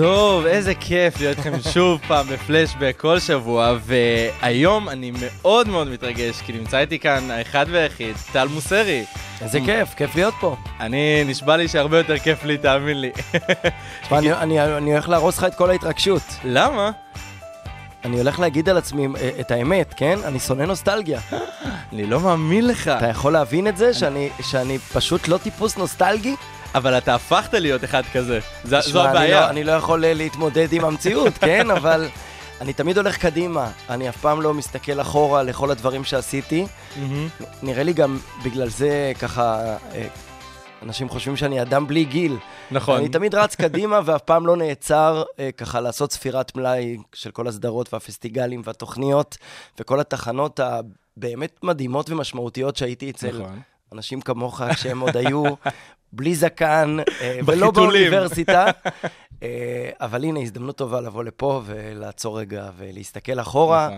טוב, איזה כיף להיות איתכם שוב פעם בפלשבק כל שבוע, והיום אני מאוד מאוד מתרגש, כי נמצא איתי כאן האחד והיחיד, טל מוסרי. איזה כיף, כיף להיות פה. אני, נשבע לי שהרבה יותר כיף לי, תאמין לי. תשמע, אני- אני אני הולך להרוס לך את כל ההתרגשות. למה? אני הולך להגיד על עצמי אה, את האמת, כן? אני שונא נוסטלגיה. אני לא מאמין לך. אתה יכול להבין את זה שאני- שאני פשוט לא טיפוס נוסטלגי? אבל אתה הפכת להיות אחד כזה. ז- זו תשמע, אני הבעיה. לא- אני לא יכול אה, להתמודד עם המציאות, כן? אבל אני תמיד הולך קדימה. אני אף פעם לא מסתכל אחורה לכל הדברים שעשיתי. מהמם. נראה לי גם בגלל זה ככה... אה, אנשים חושבים שאני אדם בלי גיל. נכון. אני תמיד רץ קדימה ואף פעם לא נעצר אה, ככה לעשות ספירת מלאי של כל הסדרות והפסטיגלים והתוכניות וכל התחנות הבאמת מדהימות ומשמעותיות שהייתי אצל נכון. אנשים כמוך כשהם עוד היו בלי זקן אה, ולא. באוניברסיטה. אה, אבל הנה, הזדמנות טובה לבוא לפה ולעצור רגע ולהסתכל אחורה.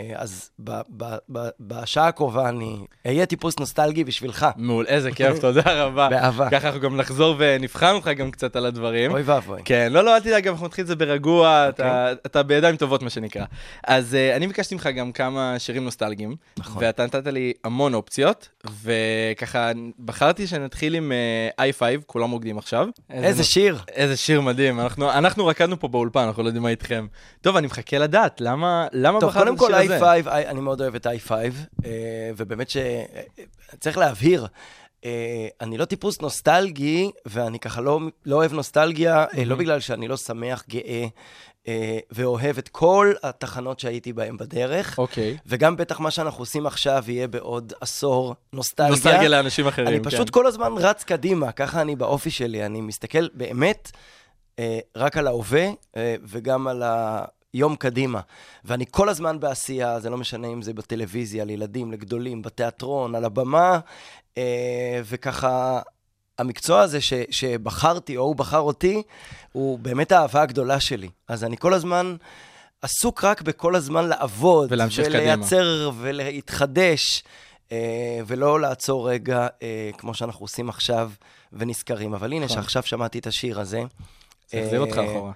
אה, אז ב- ב- ב- בשעה הקרובה אני אהיה טיפוס נוסטלגי בשבילך. מעול, איזה כיף, תודה רבה. באהבה. ככה אנחנו גם נחזור ונבחן אותך גם קצת על הדברים. אוי ואבוי. כן, לא, לא, אל תדאג, אנחנו נתחיל את זה ברגוע, אתה, אוקיי. אתה בידיים טובות, מה שנקרא. אז uh, אני ביקשתי ממך גם כמה שירים נוסטלגיים, נכון. ואתה נתת לי המון אופציות, וככה בחרתי שנתחיל עם uh, i5, כולם רוקדים עכשיו. איזה נוס- שיר. איזה שיר מדהים, אנחנו, אנחנו רקדנו פה באולפן, אנחנו לא יודעים מה איתכם. טוב, אני מחכה לדעת, למה, למה קודם את השיר הזה? I5, אני מאוד אוהב את i5, אה, ובאמת שצריך להבהיר, אה, אני לא טיפוס נוסטלגי, ואני ככה לא, לא אוהב נוסטלגיה, אה, לא בגלל שאני לא שמח, גאה, אה, ואוהב את כל התחנות שהייתי בהן בדרך, אוקיי. וגם בטח מה שאנחנו עושים עכשיו יהיה בעוד עשור נוסטלגיה. נוסטלגיה לאנשים אחרים, אני כן. פשוט כל הזמן רץ קדימה, ככה אני באופי שלי, אני מסתכל באמת אה, רק על ההווה אה, וגם על היום קדימה. ואני כל הזמן בעשייה, זה לא משנה אם זה בטלוויזיה, לילדים, לגדולים, בתיאטרון, על הבמה, אה, וככה... המקצוע הזה ש, שבחרתי, או הוא בחר אותי, הוא באמת האהבה הגדולה שלי. אז אני כל הזמן עסוק רק בכל הזמן לעבוד, ולהמשיך קדימה. ולייצר ולהתחדש, אה, ולא לעצור רגע, אה, כמו שאנחנו עושים עכשיו, ונזכרים. אבל הנה, נכון. שעכשיו שמעתי את השיר הזה. זה יחזיר אותך אחורה.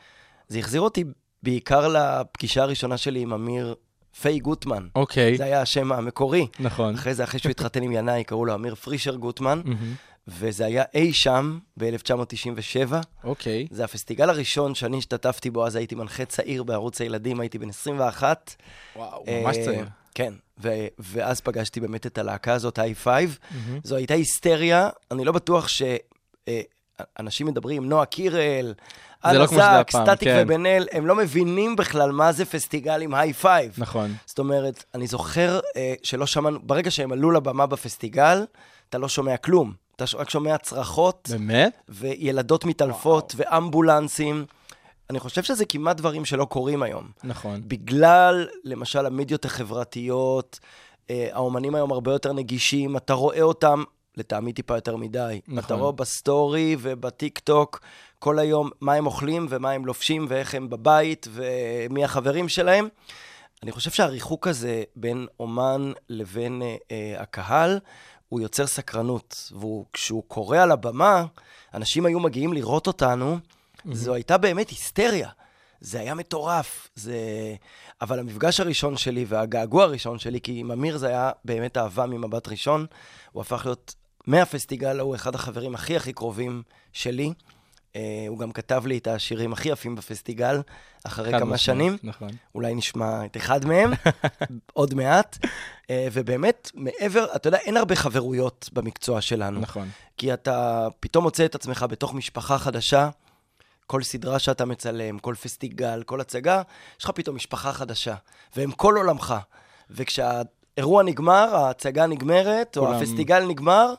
זה החזיר אותי בעיקר לפגישה הראשונה שלי עם אמיר פיי גוטמן. אוקיי, זה היה השם המקורי. נכון. אחרי זה, אחרי שהוא התחתן עם ינאי, קראו לו אמיר פרישר גוטמן. וזה היה אי שם ב-1997. אוקיי. זה הפסטיגל הראשון שאני השתתפתי בו, אז הייתי מנחה צעיר בערוץ הילדים, הייתי בן 21. וואו, ממש אה, צעיר. כן, ו- ואז פגשתי באמת את הלהקה הזאת, i5. זו הייתה היסטריה, אני לא בטוח שאנשים מדברים, נועה קירל, זה לא כמו שזה היה פעם, סטטיק כן. ובן אל, הם לא מבינים בכלל מה זה פסטיגל עם i5. נכון. זאת אומרת, אני זוכר אה, שלא שמענו, ברגע שהם עלו לבמה בפסטיגל, אתה לא שומע כלום. אתה רק שומע צרחות, באמת? וילדות מתעלפות, ואמבולנסים. אני חושב שזה כמעט דברים שלא קורים היום. נכון. בגלל, למשל, המדיות החברתיות, אה, האומנים היום הרבה יותר נגישים, אתה רואה אותם, לטעמי טיפה יותר מדי. נכון. אתה רואה בסטורי ובטיק טוק כל היום מה הם אוכלים ומה הם לובשים ואיך הם בבית ומי החברים שלהם. אני חושב שהריחוק הזה בין אומן לבין אה, אה, הקהל, הוא יוצר סקרנות. וכשהוא קורא על הבמה, אנשים היו מגיעים לראות אותנו, זו הייתה באמת היסטריה. זה היה מטורף. זה... אבל המפגש הראשון שלי והגעגוע הראשון שלי, כי עם אמיר זה היה באמת אהבה ממבט ראשון, הוא הפך להיות, מהפסטיגל ההוא, אחד החברים הכי הכי קרובים שלי. Uh, הוא גם כתב לי את השירים הכי יפים בפסטיגל, אחרי כמה משמעית, שנים. נכון. אולי נשמע את אחד מהם, עוד מעט. Uh, ובאמת, מעבר, אתה יודע, אין הרבה חברויות במקצוע שלנו. נכון. כי אתה פתאום מוצא את עצמך בתוך משפחה חדשה, כל סדרה שאתה מצלם, כל פסטיגל, כל הצגה, יש לך פתאום משפחה חדשה, והם כל עולמך. וכשהאירוע נגמר, ההצגה נגמרת, או כולם- הפסטיגל נגמר,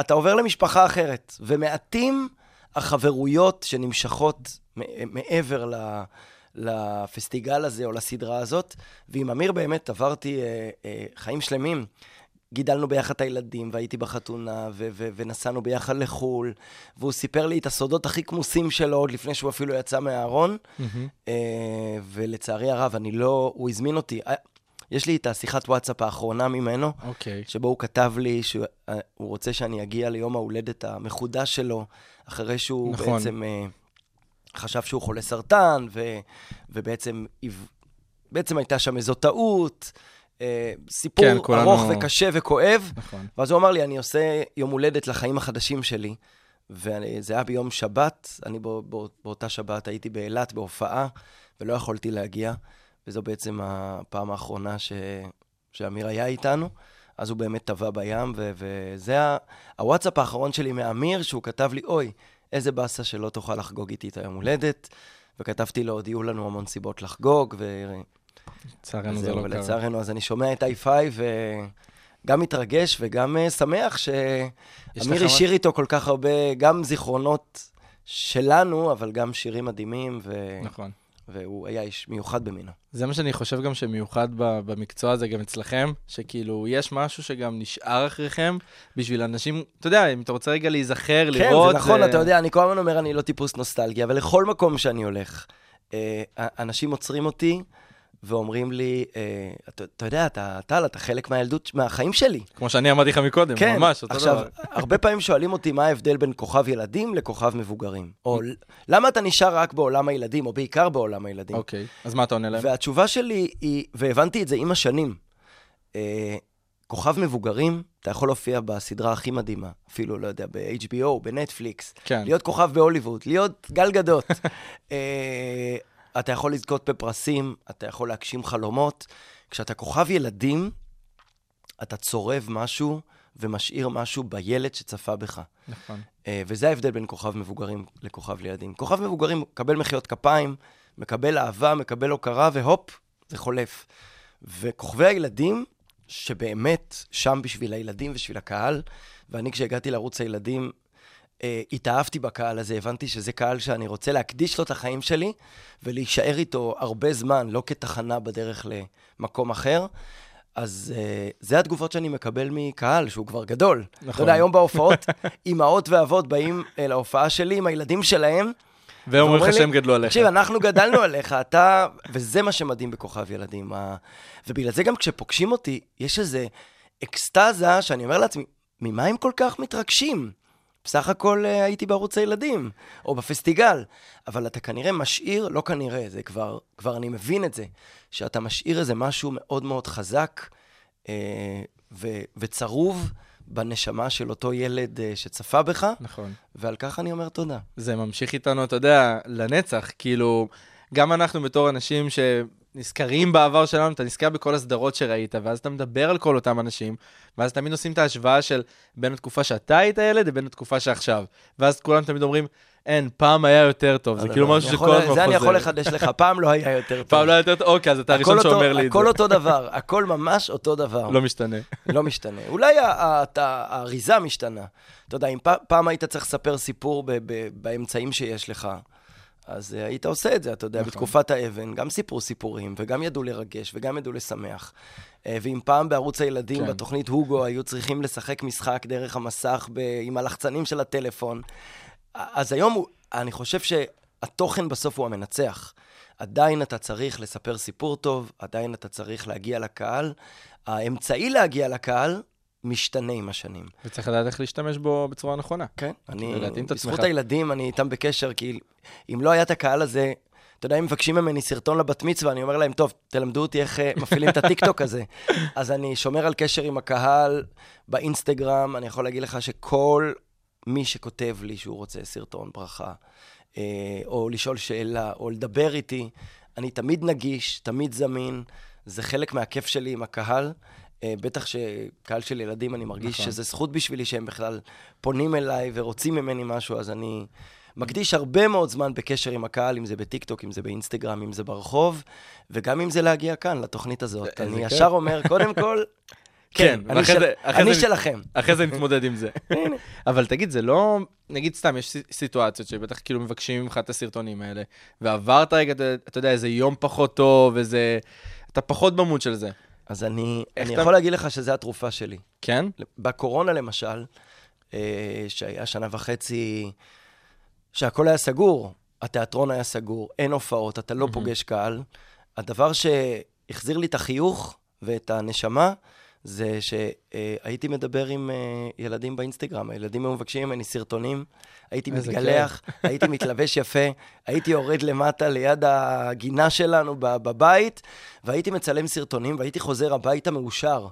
אתה עובר למשפחה אחרת. ומעטים החברויות שנמשכות מעבר ל... לפסטיגל הזה או לסדרה הזאת, ועם אמיר באמת עברתי אה, אה, חיים שלמים. גידלנו ביחד את הילדים, והייתי בחתונה, ו- ו- ונסענו ביחד לחו"ל, והוא סיפר לי את הסודות הכי כמוסים שלו עוד לפני שהוא אפילו יצא מהארון, אה, ולצערי הרב, אני לא... הוא הזמין אותי. יש לי את השיחת וואטסאפ האחרונה ממנו, אוקיי. שבו הוא כתב לי שהוא אה, רוצה שאני אגיע ליום ההולדת המחודש שלו, אחרי שהוא נכון. בעצם אה, חשב שהוא חולה סרטן, ו, ובעצם בעצם הייתה שם איזו טעות, אה, סיפור כן, כולנו- ארוך וקשה וכואב. נכון. ואז הוא אמר לי, אני עושה יום הולדת לחיים החדשים שלי, וזה היה ביום שבת, אני בא, בא, באותה שבת הייתי באילת בהופעה, ולא יכולתי להגיע, וזו בעצם הפעם האחרונה ש, שאמיר היה איתנו. אז הוא באמת טבע בים, ו- וזה ה- הוואטסאפ האחרון שלי מאמיר, שהוא כתב לי, אוי, איזה באסה שלא תוכל לחגוג איתי את היום הולדת. וכתבתי לו, עוד יהיו לנו המון סיבות לחגוג, ו... לצערנו זה לא קרה. ולצערנו, אז אני שומע את i5 וגם מתרגש וגם אה, שמח שאמיר השאיר איתו כל כך הרבה, גם זיכרונות שלנו, אבל גם שירים מדהימים, ו... נכון. והוא היה איש מיוחד במינו. זה מה שאני חושב גם שמיוחד במקצוע הזה, גם אצלכם, שכאילו, יש משהו שגם נשאר אחריכם, בשביל אנשים, אתה יודע, אם אתה רוצה רגע להיזכר, כן, לראות... זה נכון, אה, אתה יודע, אני כל הזמן אומר, אני לא טיפוס נוסטלגי, אבל לכל מקום שאני הולך, אה, אנשים עוצרים אותי ואומרים לי, אה, אתה אתה יודע, אתה, טל, אתה חלק מהילדות, מהחיים שלי. כמו שאני אמרתי לך מקודם, כן, ממש, אותו עכשיו, דבר. הרבה פעמים שואלים אותי מה ההבדל בין כוכב ילדים לכוכב מבוגרים. או למה אתה נשאר רק בעולם הילדים, או בעיקר בעולם הילדים. אוקיי, אז מה אתה עונה להם? והתשובה שלי היא, והבנתי את זה עם השנים, אה, כוכב מבוגרים, אתה יכול להופיע בסדרה הכי מדהימה, אפילו, לא יודע, ב-HBO, בנטפליקס, כן. להיות כוכב בהוליווד, להיות גל גדות. אתה יכול לזכות בפרסים, אתה יכול להגשים חלומות. כשאתה כוכב ילדים, אתה צורב משהו ומשאיר משהו בילד שצפה בך. נכון. אה, וזה ההבדל בין כוכב מבוגרים לכוכב ילדים. כוכב מבוגרים מקבל מחיאות כפיים, מקבל אהבה, מקבל הוקרה, והופ, זה חולף. וכוכבי הילדים, שבאמת שם בשביל הילדים ובשביל הקהל, ואני כשהגעתי לערוץ הילדים, אה, התאהבתי בקהל הזה, הבנתי שזה קהל שאני רוצה להקדיש לו את החיים שלי, ולהישאר איתו הרבה זמן, לא כתחנה בדרך למקום אחר. אז uh, זה התגובות שאני מקבל מקהל, שהוא כבר גדול. נכון. אתה יודע, היום בהופעות, אימהות ואבות באים uh, להופעה שלי עם הילדים שלהם. ואומרים לך ואומרים לי, שהם גדלו עליך. תקשיב, אנחנו גדלנו עליך, אתה... וזה מה שמדהים בכוכב ילדים. ה... ובגלל זה גם כשפוגשים אותי, יש איזו אקסטזה שאני אומר לעצמי, ממה הם כל כך מתרגשים? בסך הכל אה, הייתי בערוץ הילדים, או בפסטיגל. אבל אתה כנראה משאיר, לא כנראה, זה כבר, כבר אני מבין את זה, שאתה משאיר איזה משהו מאוד מאוד חזק אה, ו, וצרוב בנשמה של אותו ילד אה, שצפה בך, נכון. ועל כך אני אומר תודה. זה ממשיך איתנו, אתה יודע, לנצח. כאילו, גם אנחנו בתור אנשים שנזכרים בעבר שלנו, אתה נזכר בכל הסדרות שראית, ואז אתה מדבר על כל אותם אנשים, ואז תמיד עושים את ההשוואה של בין התקופה שאתה היית ילד לבין התקופה שעכשיו. ואז כולם תמיד אומרים, אין, פעם היה יותר טוב. זה לא, כאילו לא, משהו שכל הזמן חוזר. זה אני יכול לחדש לך, פעם לא היה יותר טוב. פעם לא היה יותר טוב, אוקיי, אז אתה הראשון שאומר לי את זה. הכל אותו דבר, הכל ממש אותו דבר. לא משתנה. לא משתנה. אולי האריזה משתנה. אתה יודע, אם פעם היית צריך לספר סיפור באמצעים שיש לך, אז אה, היית עושה את זה, אתה יודע, נכון. בתקופת האבן, גם סיפרו סיפורים, וגם ידעו לרגש, וגם ידעו לשמח. אה, ואם פעם בערוץ הילדים, כן. בתוכנית הוגו, היו צריכים לשחק משחק דרך המסך ב- עם הלחצנים של הטלפון, אז היום הוא- אני חושב שהתוכן בסוף הוא המנצח. עדיין אתה צריך לספר סיפור טוב, עדיין אתה צריך להגיע לקהל. האמצעי להגיע לקהל משתנה עם השנים. וצריך לדעת איך להשתמש בו בצורה נכונה. כן, אני, בזכות. הילדים, אני איתם בקשר, כי אם לא היה את הקהל הזה, אתה יודע, אם מבקשים ממני סרטון לבת מצווה, אני אומר להם, טוב, תלמדו אותי איך אה, מפעילים את הטיקטוק הזה. אז אני שומר על קשר עם הקהל באינסטגרם, אני יכול להגיד לך שכל מי שכותב לי שהוא רוצה סרטון ברכה, אה, או לשאול שאלה, או לדבר איתי, אני תמיד נגיש, תמיד זמין, זה חלק מהכיף שלי עם הקהל. אה, בטח שקהל של ילדים, אני מרגיש נכון. שזה זכות בשבילי שהם בכלל פונים אליי ורוצים ממני משהו, אז אני מקדיש הרבה מאוד זמן בקשר עם הקהל, אם זה בטיקטוק, אם זה באינסטגרם, אם זה ברחוב, וגם אם זה להגיע כאן, לתוכנית הזאת. אני כיף. ישר אומר, קודם כל, כן, אני ואחרי של- זה- אני זה- שלכם. אחרי זה נתמודד עם זה. אבל תגיד, זה לא... נגיד סתם, יש סיטואציות שבטח כאילו מבקשים ממך את הסרטונים האלה, ועברת רגע, אתה- אתה יודע, איזה יום פחות טוב, איזה... אתה פחות במוד של זה. אז אני, אני אתה- יכול להגיד לך שזו התרופה שלי. כן? בקורונה למשל, אה, שהיה שנה וחצי שהכל היה סגור, התיאטרון היה סגור, אין הופעות, אתה לא פוגש קהל. הדבר שהחזיר לי את החיוך ואת הנשמה, זה שהייתי מדבר עם אה, ילדים באינסטגרם, הילדים היו מבקשים ממני סרטונים, הייתי מתגלח, הייתי מתלבש יפה, הייתי יורד למטה ליד הגינה שלנו בבית, והייתי מצלם סרטונים, והייתי חוזר הביתה מאושר.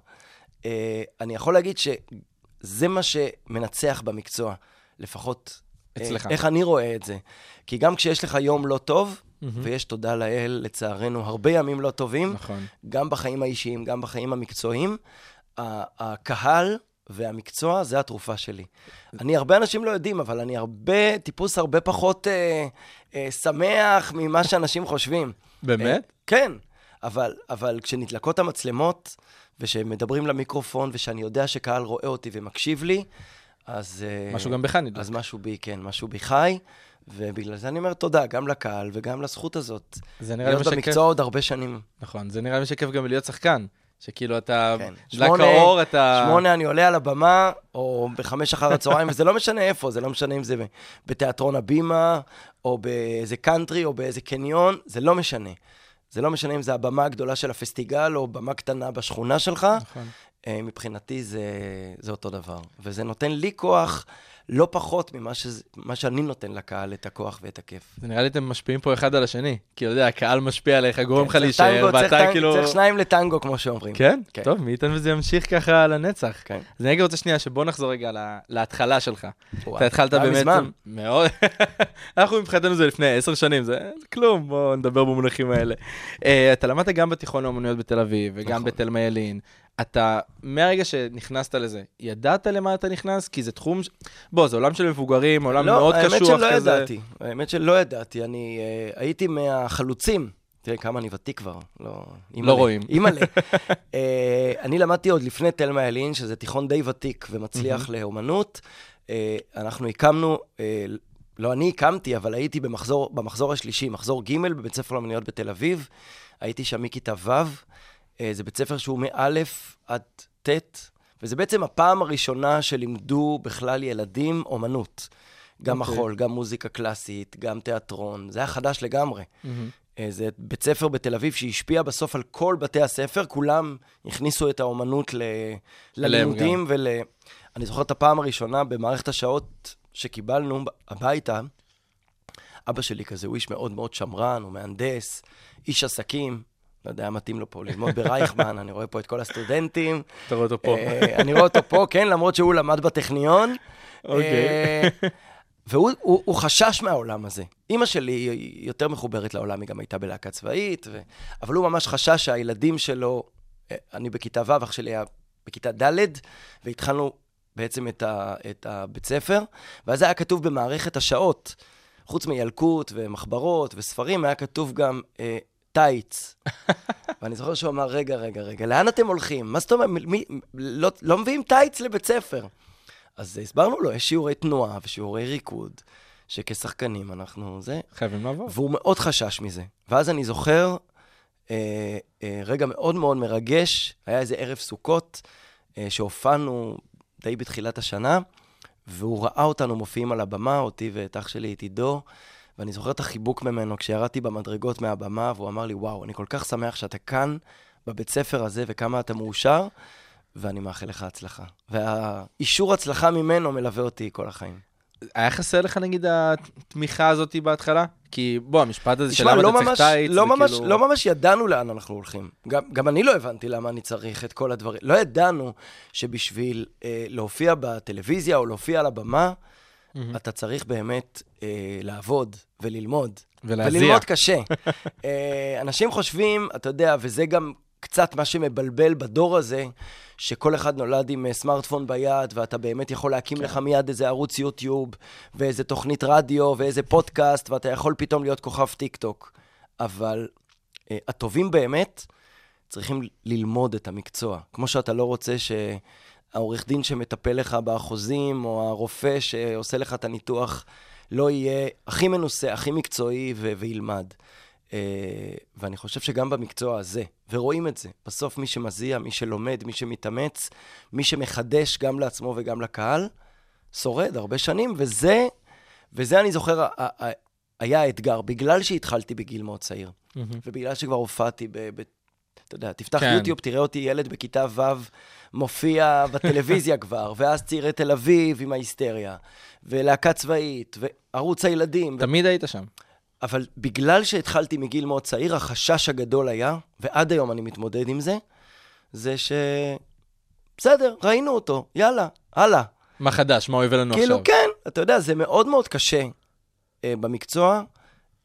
אה, אני יכול להגיד שזה מה שמנצח במקצוע, לפחות אה, אצלך. איך אני רואה את זה. כי גם כשיש לך יום לא טוב, ויש תודה לאל, לצערנו, הרבה ימים לא טובים, נכון. גם בחיים האישיים, גם בחיים המקצועיים, הקהל והמקצוע זה התרופה שלי. אני, הרבה אנשים לא יודעים, אבל אני הרבה, טיפוס הרבה פחות אה, אה, שמח ממה שאנשים חושבים. באמת? אה, כן, אבל, אבל כשנדלקות המצלמות, ושמדברים למיקרופון, ושאני יודע שקהל רואה אותי ומקשיב לי, אז... אה, משהו גם בך נדלק. אז משהו בי, כן, משהו בי חי, ובגלל זה אני אומר תודה, גם לקהל וגם לזכות הזאת. זה נראה לי להיות משקף... במקצוע עוד הרבה שנים. נכון, זה נראה לי משקף גם להיות שחקן. שכאילו אתה... כן. דלק האור, אתה... שמונה אני עולה על הבמה, או בחמש אחר הצהריים, וזה לא משנה איפה, זה לא משנה אם זה בתיאטרון הבימה, או באיזה קאנטרי, או באיזה קניון, זה לא משנה. זה לא משנה אם זה הבמה הגדולה של הפסטיגל, או במה קטנה בשכונה שלך. נכון. אה, מבחינתי זה, זה אותו דבר. וזה נותן לי כוח לא פחות ממה שזה, שאני נותן לקהל, את הכוח ואת הכיף. זה נראה לי אתם משפיעים פה אחד על השני. כי אתה יודע, הקהל משפיע עליך, גורם לך צריך להישאר, ואתה כאילו... צריך שניים לטנגו, כמו שאומרים. כן? כן. טוב, מי ייתן וזה ימשיך ככה לנצח. כן. אז אני רגע רוצה שנייה שבוא נחזור רגע לה- להתחלה שלך. וואו, אתה התחלת היה באמת... מזמן. מאוד. אנחנו מבחינתנו זה לפני עשר שנים, זה כלום, בואו נדבר במונחים האלה. אה, אתה למדת גם בתיכון לאומנויות בתל אביב, וגם נכון. בתלמה ילין. אתה, מהרגע שנכנסת לזה, ידעת למה אתה נכנס? כי זה תחום... ש- בוא, זה עולם של מבוגרים, עולם מאוד קשוח כזה. לא, האמת שלא ידעתי. האמת שלא ידעתי. אני uh, הייתי מהחלוצים. תראה כמה אני ותיק כבר. לא, אימא'לה. רואים. אימא'לה. uh, אני למדתי עוד לפני תלמה ילין, שזה תיכון די ותיק ומצליח לאומנות. Uh, אנחנו הקמנו, uh, לא אני הקמתי, אבל הייתי במחזור, במחזור השלישי, מחזור ג' בבית ספר לאומנויות בתל אביב. הייתי שם מכיתה ו'. Uh, זה בית ספר שהוא מא' עד ט', וזה בעצם הפעם הראשונה שלימדו בכלל ילדים אומנות. גם אוקיי. מחול, גם מוזיקה קלאסית, גם תיאטרון. זה היה חדש לגמרי. אה, זה בית ספר בתל אביב שהשפיע בסוף על כל בתי הספר, כולם הכניסו את האומנות ל... ללימודים ול... אני זוכר את הפעם הראשונה במערכת השעות שקיבלנו הביתה, אבא שלי כזה, הוא איש מאוד מאוד שמרן, הוא מהנדס, איש עסקים, לא יודע, מתאים לו פה ללמוד ברייכמן, אני רואה פה את כל הסטודנטים. אתה רואה אותו פה. אה, אני רואה אותו פה, כן, למרות שהוא למד בטכניון. אוקיי. אה, והוא הוא, הוא חשש מהעולם הזה. אימא שלי היא יותר מחוברת לעולם, היא גם הייתה בלהקה צבאית, ו... אבל הוא ממש חשש שהילדים שלו, אה, אני בכיתה ו', אח שלי היה בכיתה ד', והתחלנו בעצם את, ה, את הבית ספר, ואז היה כתוב במערכת השעות, חוץ מילקוט ומחברות וספרים, היה כתוב גם אה, טייץ. ואני זוכר שהוא אמר, רגע, רגע, רגע, לאן אתם הולכים? מה זאת אומרת, מי, לא, לא מביאים טייץ לבית ספר. אז הסברנו לו, יש שיעורי תנועה ושיעורי ריקוד, שכשחקנים אנחנו זה, חייבים לעבור. והוא מאוד חשש מזה. ואז אני זוכר אה, אה, רגע מאוד מאוד מרגש, היה איזה ערב סוכות, אה, שהופענו די בתחילת השנה, והוא ראה אותנו מופיעים על הבמה, אותי ואת אח שלי, את עידו, ואני זוכר את החיבוק ממנו כשירדתי במדרגות מהבמה, והוא אמר לי, וואו, אני כל כך שמח שאתה כאן, בבית ספר הזה, וכמה אתה מאושר, ואני מאחל לך הצלחה. והאישור הצלחה ממנו מלווה אותי כל החיים. היה חסר לך נגיד התמיכה הזאת בהתחלה? כי בוא, המשפט הזה של למה לא אתה צריך ממש, טייץ, לא, ממש, כאילו- לא ממש ידענו לאן אנחנו הולכים. גם, גם אני לא הבנתי למה אני צריך את כל הדברים. לא ידענו שבשביל אה, להופיע בטלוויזיה או להופיע על הבמה, אתה צריך באמת אה, לעבוד וללמוד. ולהזיע. וללמוד קשה. אה, אנשים חושבים, אתה יודע, וזה גם קצת מה שמבלבל בדור הזה, שכל אחד נולד עם אה, סמארטפון ביד, ואתה באמת יכול להקים לך מיד איזה ערוץ יוטיוב, ואיזה תוכנית רדיו, ואיזה פודקאסט, ואתה יכול פתאום להיות כוכב טיק טוק. אבל אה, הטובים באמת צריכים ללמוד את המקצוע. כמו שאתה לא רוצה שהעורך דין שמטפל לך באחוזים, או הרופא שעושה לך את הניתוח, לא יהיה הכי מנוסה, הכי מקצועי ו- וילמד. אה, ואני חושב שגם במקצוע הזה, ורואים את זה, בסוף מי שמזיע, מי שלומד, מי שמתאמץ, מי שמחדש גם לעצמו וגם לקהל, שורד הרבה שנים, וזה, וזה אני זוכר, היה האתגר, בגלל שהתחלתי בגיל מאוד צעיר, ובגלל שכבר הופעתי ב... ב אתה יודע, תפתח כן. יוטיוב, תראה אותי ילד בכיתה ו' מופיע בטלוויזיה כבר, ואז צעירי תל אביב עם ההיסטריה, ולהקה צבאית, וערוץ הילדים. תמיד היית שם. אבל בגלל שהתחלתי מגיל מאוד צעיר, החשש הגדול היה, ועד היום אני מתמודד עם זה, זה ש... בסדר, ראינו אותו, יאללה, הלאה. מה חדש? מה הוא הביא לנו כאילו, עכשיו? כן, אתה יודע, זה מאוד מאוד קשה אה, במקצוע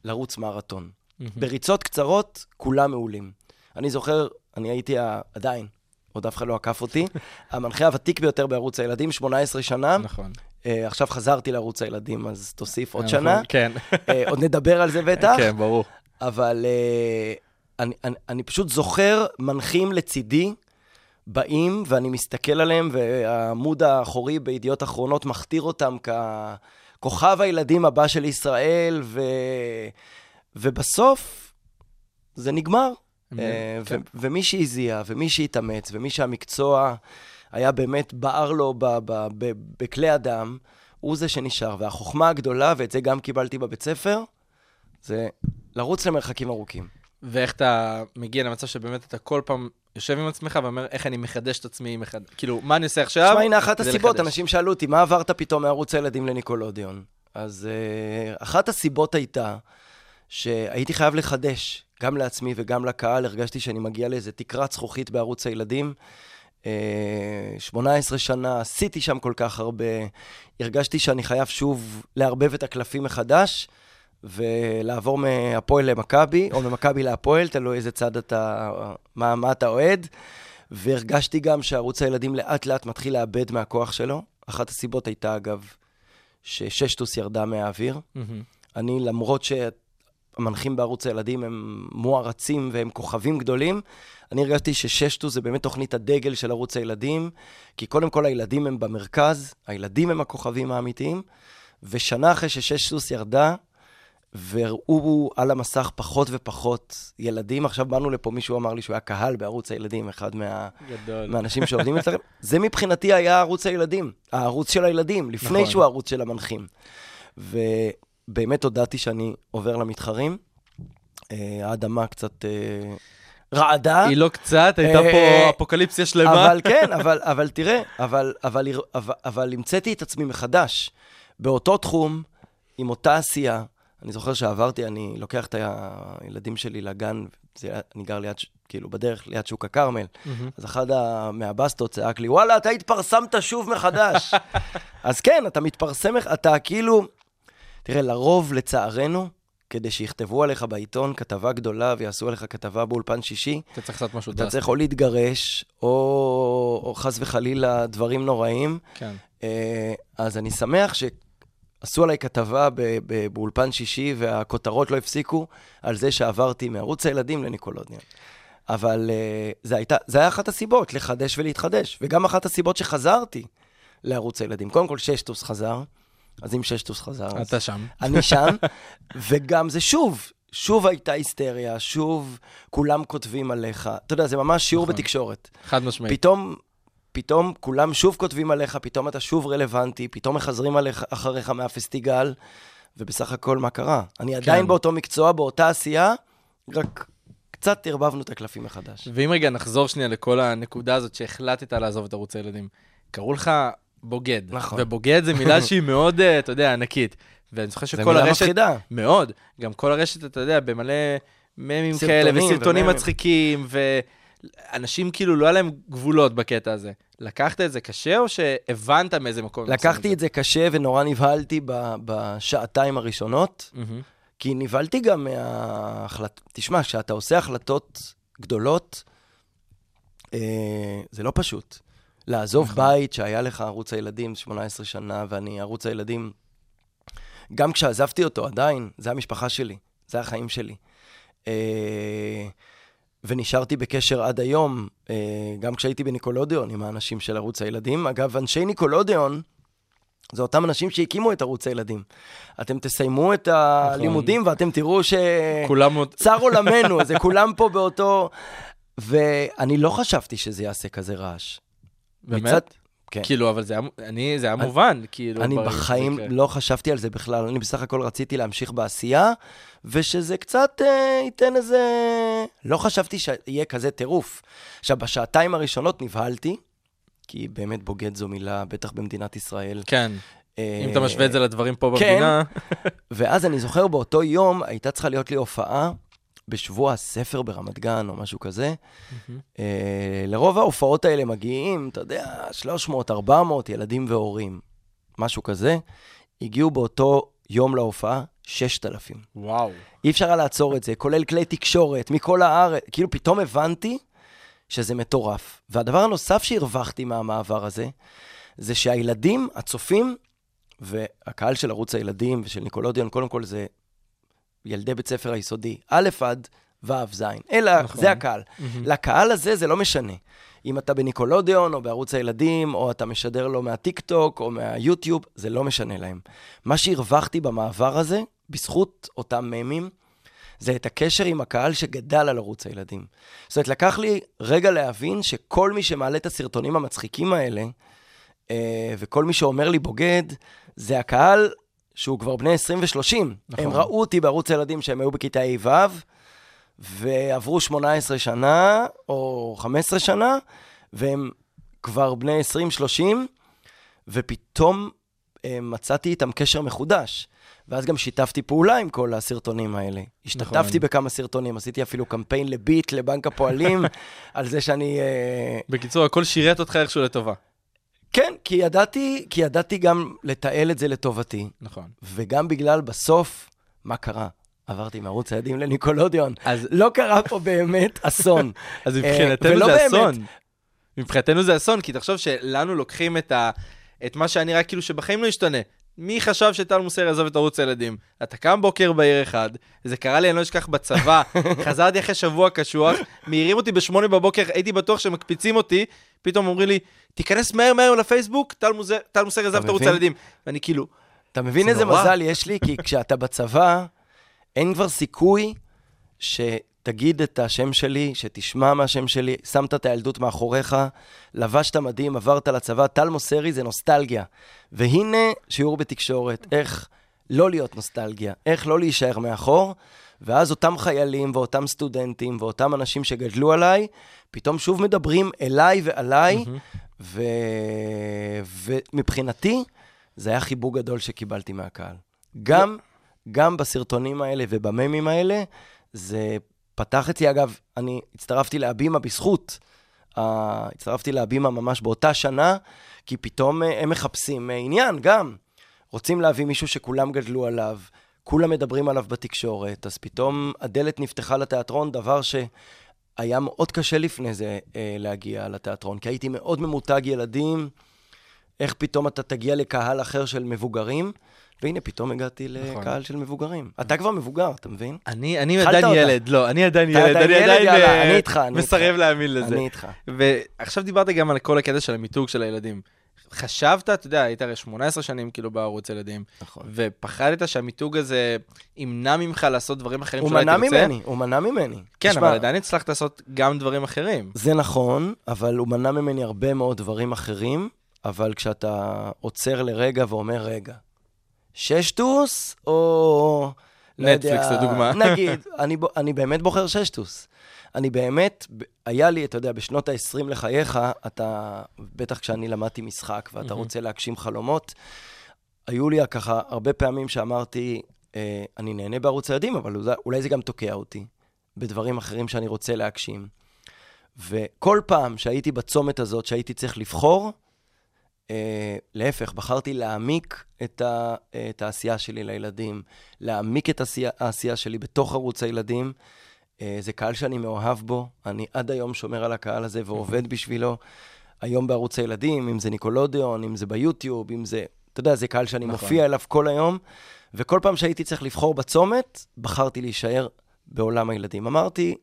לרוץ מרתון. בריצות קצרות, כולם מעולים. אני זוכר, אני הייתי ה... עדיין, עוד אף אחד לא עקף אותי, המנחה הוותיק ביותר בערוץ הילדים, 18 שנה. נכון. אה, עכשיו חזרתי לערוץ הילדים, אז תוסיף עוד שנה. כן. אה, עוד נדבר על זה בטח. כן, ברור. אבל אה, אני, אני, אני פשוט זוכר מנחים לצידי, באים, ואני מסתכל עליהם, והעמוד האחורי בידיעות אחרונות מכתיר אותם ככוכב הילדים הבא של ישראל, ו... ובסוף זה נגמר. אה, כן. ומי שהזיע, ומי שהתאמץ, ומי שהמקצוע היה באמת בער לו בכלי אדם, הוא זה שנשאר. והחוכמה הגדולה, ואת זה גם קיבלתי בבית ספר, זה לרוץ למרחקים ארוכים. ואיך אתה מגיע למצב שבאמת אתה כל פעם יושב עם עצמך ואומר, איך אני מחדש את עצמי, מחד... כאילו, מה אני עושה עכשיו? תשמע, הנה אחת הסיבות, לחדש. אנשים שאלו אותי, מה עברת פתאום מערוץ הילדים לניקולודיון? אז uh, אחת הסיבות הייתה שהייתי חייב לחדש, גם לעצמי וגם לקהל, הרגשתי שאני מגיע לאיזה תקרת זכוכית בערוץ הילדים. Uh, 18 שנה, עשיתי שם כל כך הרבה, הרגשתי שאני חייב שוב לערבב את הקלפים מחדש. ולעבור מהפועל למכבי, או ממכבי להפועל, תלוי איזה צד אתה, מה, מה אתה אוהד. והרגשתי גם שערוץ הילדים לאט לאט מתחיל לאבד מהכוח שלו. אחת הסיבות הייתה, אגב, שששטוס ירדה מהאוויר. מהמם. אני, למרות שהמנחים בערוץ הילדים הם מוערצים והם כוכבים גדולים, אני הרגשתי שששטוס זה באמת תוכנית הדגל של ערוץ הילדים, כי קודם כל הילדים הם במרכז, הילדים הם הכוכבים האמיתיים, ושנה אחרי שששטוס ירדה, והראו על המסך פחות ופחות ילדים. עכשיו באנו לפה, מישהו אמר לי שהוא היה קהל בערוץ הילדים, אחד מה... גדול. מהאנשים שעובדים אצלכם. זה מבחינתי היה ערוץ הילדים, הערוץ של הילדים, לפני נכון. שהוא הערוץ של המנחים. ובאמת הודעתי שאני עובר למתחרים. אה, האדמה קצת אה, רעדה. היא לא קצת, הייתה אה, פה אפוקליפסיה שלמה. אבל כן, אבל, אבל תראה, אבל, אבל, אבל, אבל המצאתי את עצמי מחדש. באותו תחום, עם אותה עשייה. אני זוכר שעברתי, אני לוקח את הילדים שלי לגן, זה, אני גר ליד, כאילו, בדרך ליד שוק הכרמל. מהמם. אז אחד ה- מהבסטות צעק לי, וואלה, אתה התפרסמת שוב מחדש. אז כן, אתה מתפרסם, אתה כאילו... תראה, לרוב, לצערנו, כדי שיכתבו עליך בעיתון כתבה גדולה ויעשו עליך כתבה באולפן שישי, אתה צריך לעשות משהו אתה דרסטי. צריך או להתגרש, או, או חס וחלילה דברים נוראים. כן. אה, אז אני שמח שעשו עליי כתבה ב- ב- באולפן שישי, והכותרות לא הפסיקו על זה שעברתי מערוץ הילדים לניקולודיאן. אבל אה, זה, הייתה, זה היה אחת הסיבות, לחדש ולהתחדש. וגם אחת הסיבות שחזרתי לערוץ הילדים. קודם כל, ששטוס חזר, אז אם ששטוס חזר, אז אתה שם. אני שם, וגם זה שוב, שוב הייתה היסטריה, שוב כולם כותבים עליך. אתה יודע, זה ממש שיעור נכון. בתקשורת. חד משמעית. פתאום, פתאום כולם שוב כותבים עליך, פתאום אתה שוב רלוונטי, פתאום מחזרים עליך, אחריך מהפסטיגל, ובסך הכל מה קרה? אני עדיין באותו מקצוע, באותה עשייה, רק קצת ערבבנו את הקלפים מחדש. ואם רגע נחזור שנייה לכל הנקודה הזאת שהחלטת לעזוב את ערוץ הילדים, קראו לך בוגד. נכון. ובוגד זה מילה שהיא מאוד, אה, אתה יודע, ענקית. ואני זוכר זו שכל מילה הרשת... מפחידה. מאוד. גם כל הרשת, אתה יודע, במלא ממים כאלה, וסרטונים. מצחיקים, ואנשים כאילו לא היה להם גבולות בקטע הזה. לקחת את זה קשה, או שהבנת מאיזה מקום? לקחתי את זה קשה ונורא נבהלתי בשעתיים הראשונות. כי נבהלתי גם מההחלט... תשמע, כשאתה עושה החלטות גדולות, אה, זה לא פשוט. לעזוב נכון. בית שהיה לך ערוץ הילדים 18 שנה, ואני ערוץ הילדים, גם כשעזבתי אותו עדיין, זה המשפחה שלי, זה החיים שלי. אה, ונשארתי בקשר עד היום, אה, גם כשהייתי בניקולודיון עם האנשים של ערוץ הילדים. אגב, אנשי ניקולודיון, זה אותם אנשים שהקימו את ערוץ הילדים. אתם תסיימו את הלימודים ואתם תראו ש... כולם... עוד- צר עולמנו, זה כולם פה באותו... ואני לא חשבתי שזה יעשה כזה רעש. באמת? מצד- כן. כאילו, אבל זה היה, אני, זה היה מובן, כאילו. אני בחיים יקרה. לא חשבתי על זה בכלל, אני בסך הכל רציתי להמשיך בעשייה, ושזה קצת אה, ייתן איזה... לא חשבתי שיהיה כזה טירוף. עכשיו, בשעתיים הראשונות נבהלתי, כי באמת בוגד זו מילה, בטח במדינת ישראל. כן, אה, אם אתה משווה את זה לדברים פה כן. במדינה, ואז אני זוכר באותו יום, הייתה צריכה להיות לי הופעה בשבוע הספר ברמת גן או משהו כזה. אה, לרוב ההופעות האלה מגיעים, אתה יודע, 300, 400 ילדים והורים, משהו כזה. הגיעו באותו יום להופעה 6,000. וואו. אי אפשר היה לעצור את זה, כולל כלי תקשורת מכל הארץ. כאילו, פתאום הבנתי שזה מטורף. והדבר הנוסף שהרווחתי מהמעבר הזה, זה שהילדים, הצופים, והקהל של ערוץ הילדים ושל ניקולודיון, קודם כל זה ילדי בית ספר היסודי, א' עד ו' ז', אלא נכון. זה הקהל. לקהל הזה זה לא משנה. אם אתה בניקולודיון או בערוץ הילדים, או אתה משדר לו מהטיק-טוק או מהיוטיוב, זה לא משנה להם. מה שהרווחתי במעבר הזה, בזכות אותם ממים, זה את הקשר עם הקהל שגדל על ערוץ הילדים. זאת אומרת, לקח לי רגע להבין שכל מי שמעלה את הסרטונים המצחיקים האלה, אה, וכל מי שאומר לי בוגד, זה הקהל שהוא כבר בני 20 ו-30. נכון. הם ראו אותי בערוץ הילדים שהם היו בכיתה ה'-ו', ועברו 18 שנה, או 15 שנה, והם כבר בני 20-30, ופתאום אה, מצאתי איתם קשר מחודש. ואז גם שיתפתי פעולה עם כל הסרטונים האלה. השתתפתי נכון. בכמה סרטונים, עשיתי אפילו קמפיין לביט, לבנק הפועלים, על זה שאני... אה, בקיצור, הכל שירת אותך איכשהו לטובה. כן, כי ידעתי, כי ידעתי גם לתעל את זה לטובתי, נכון. וגם בגלל בסוף, מה קרה? עברתי מערוץ הילדים לניקולודיון. אז- לא קרה פה באמת אסון. אז אה, מבחינתנו זה. אסון. מבחינתנו זה אסון, כי תחשוב שלנו לוקחים את, ה... את מה שהיה נראה כאילו שבחיים לא ישתנה. מי חשב שטל מוסר יעזוב את ערוץ הילדים? אתה קם בוקר בעיר אחד, זה קרה לי, אני לא אשכח, בצבא, חזרתי אחרי שבוע קשוח, מעירים אותי בשמונה בבוקר, הייתי בטוח שמקפיצים אותי, פתאום אומרים לי, תיכנס מהר מהר לפייסבוק, טל מוסר, יעזב את ערוץ? הילדים. ואני כאילו, אתה מבין זה איזה נורא. מזל יש לי? כי כשאתה בצבא, אין כבר סיכוי שתגיד את השם שלי, שתשמע מהשם שלי, שמת את הילדות מאחוריך, לבשת מדים, עברת לצבא, טל מוסרי זה נוסטלגיה. והנה שיעור בתקשורת, איך לא להיות נוסטלגיה, איך לא להישאר מאחור, ואז אותם חיילים ואותם סטודנטים ואותם אנשים שגדלו עליי, פתאום שוב מדברים אליי ועליי, ו... ומבחינתי, זה היה חיבוק גדול שקיבלתי מהקהל. גם, גם בסרטונים האלה ובממים האלה, זה פתח אצלי, אגב, אני הצטרפתי להבימה בזכות. Uh, הצטרפתי להבימה ממש באותה שנה, כי פתאום uh, הם מחפשים uh, עניין גם. רוצים להביא מישהו שכולם גדלו עליו, כולם מדברים עליו בתקשורת, אז פתאום הדלת נפתחה לתיאטרון, דבר שהיה מאוד קשה לפני זה uh, להגיע לתיאטרון, כי הייתי מאוד ממותג ילדים, איך פתאום אתה תגיע לקהל אחר של מבוגרים, והנה פתאום הגעתי נכון. לקהל של מבוגרים. אתה כבר מבוגר, אתה מבין? אני, אני עדיין אותה. ילד, לא, אני עדיין אתה ילד, עדיין אני ילד? עדיין יאללה, אה, אני איתך, אני מסרב איתך. להאמין לזה. אני איתך. ועכשיו דיברת גם על כל הקטע של המיתוג של הילדים. חשבת, אתה יודע, היית הרי 18 שנים כאילו בערוץ ילדים, נכון. ופחדת שהמיתוג הזה ימנע ממך לעשות דברים אחרים הוא שאולי מנע תרצה? ממני, הוא מנע ממני. כן, תשמע, אבל עדיין הצלחת לעשות גם דברים אחרים. זה נכון, אבל הוא מנע ממני הרבה מאוד דברים אחרים, אבל כשאתה עוצר לרגע ואומר, רגע, ששטוס או... לא נטפליקס, לדוגמה. נגיד, אני, אני באמת בוחר ששטוס. אני באמת, היה לי, אתה יודע, בשנות ה-20 לחייך, אתה, בטח כשאני למדתי משחק ואתה רוצה להגשים חלומות, היו לי ככה הרבה פעמים שאמרתי, אה, אני נהנה בערוץ הילדים, אבל אולי, אולי זה גם תוקע אותי בדברים אחרים שאני רוצה להגשים. וכל פעם שהייתי בצומת הזאת, שהייתי צריך לבחור, אה, להפך, בחרתי להעמיק את, ה, את העשייה שלי לילדים, להעמיק את העשייה, העשייה שלי בתוך ערוץ הילדים. אה, זה קהל שאני מאוהב בו, אני עד היום שומר על הקהל הזה ועובד בשבילו. היום בערוץ הילדים, אם זה ניקולודיון, אם זה ביוטיוב, אם זה... אתה יודע, זה קהל שאני נכון. מופיע אליו כל היום, וכל פעם שהייתי צריך לבחור בצומת, בחרתי להישאר בעולם הילדים. אמרתי,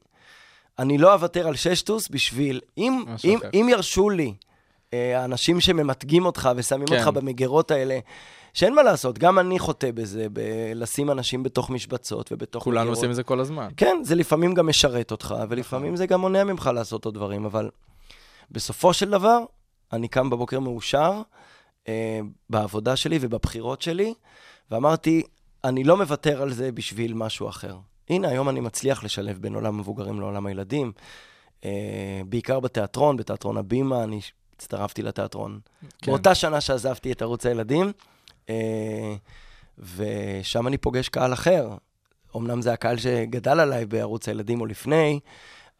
אני לא אוותר על ששטוס בשביל, אם, אם, אחר. אם ירשו לי, אה, האנשים שממתגים אותך ושמים כן. אותך במגירות האלה, שאין מה לעשות, גם אני חוטא בזה, בלשים אנשים בתוך משבצות ובתוך כולנו מגירות. עושים את זה כל הזמן. כן, זה לפעמים גם משרת אותך, נכון. ולפעמים זה גם מונע ממך לעשות עוד דברים, אבל בסופו של דבר, אני קם בבוקר מאושר אה, בעבודה שלי ובבחירות שלי, ואמרתי, אני לא מוותר על זה בשביל משהו אחר. הנה, היום אני מצליח לשלב בין עולם המבוגרים לעולם הילדים, אה, בעיקר בתיאטרון, בתיאטרון הבימה, אני הצטרפתי לתיאטרון. כן. באותה שנה שעזבתי את ערוץ הילדים, ושם אני פוגש קהל אחר. אמנם זה הקהל שגדל עליי בערוץ הילדים או לפני,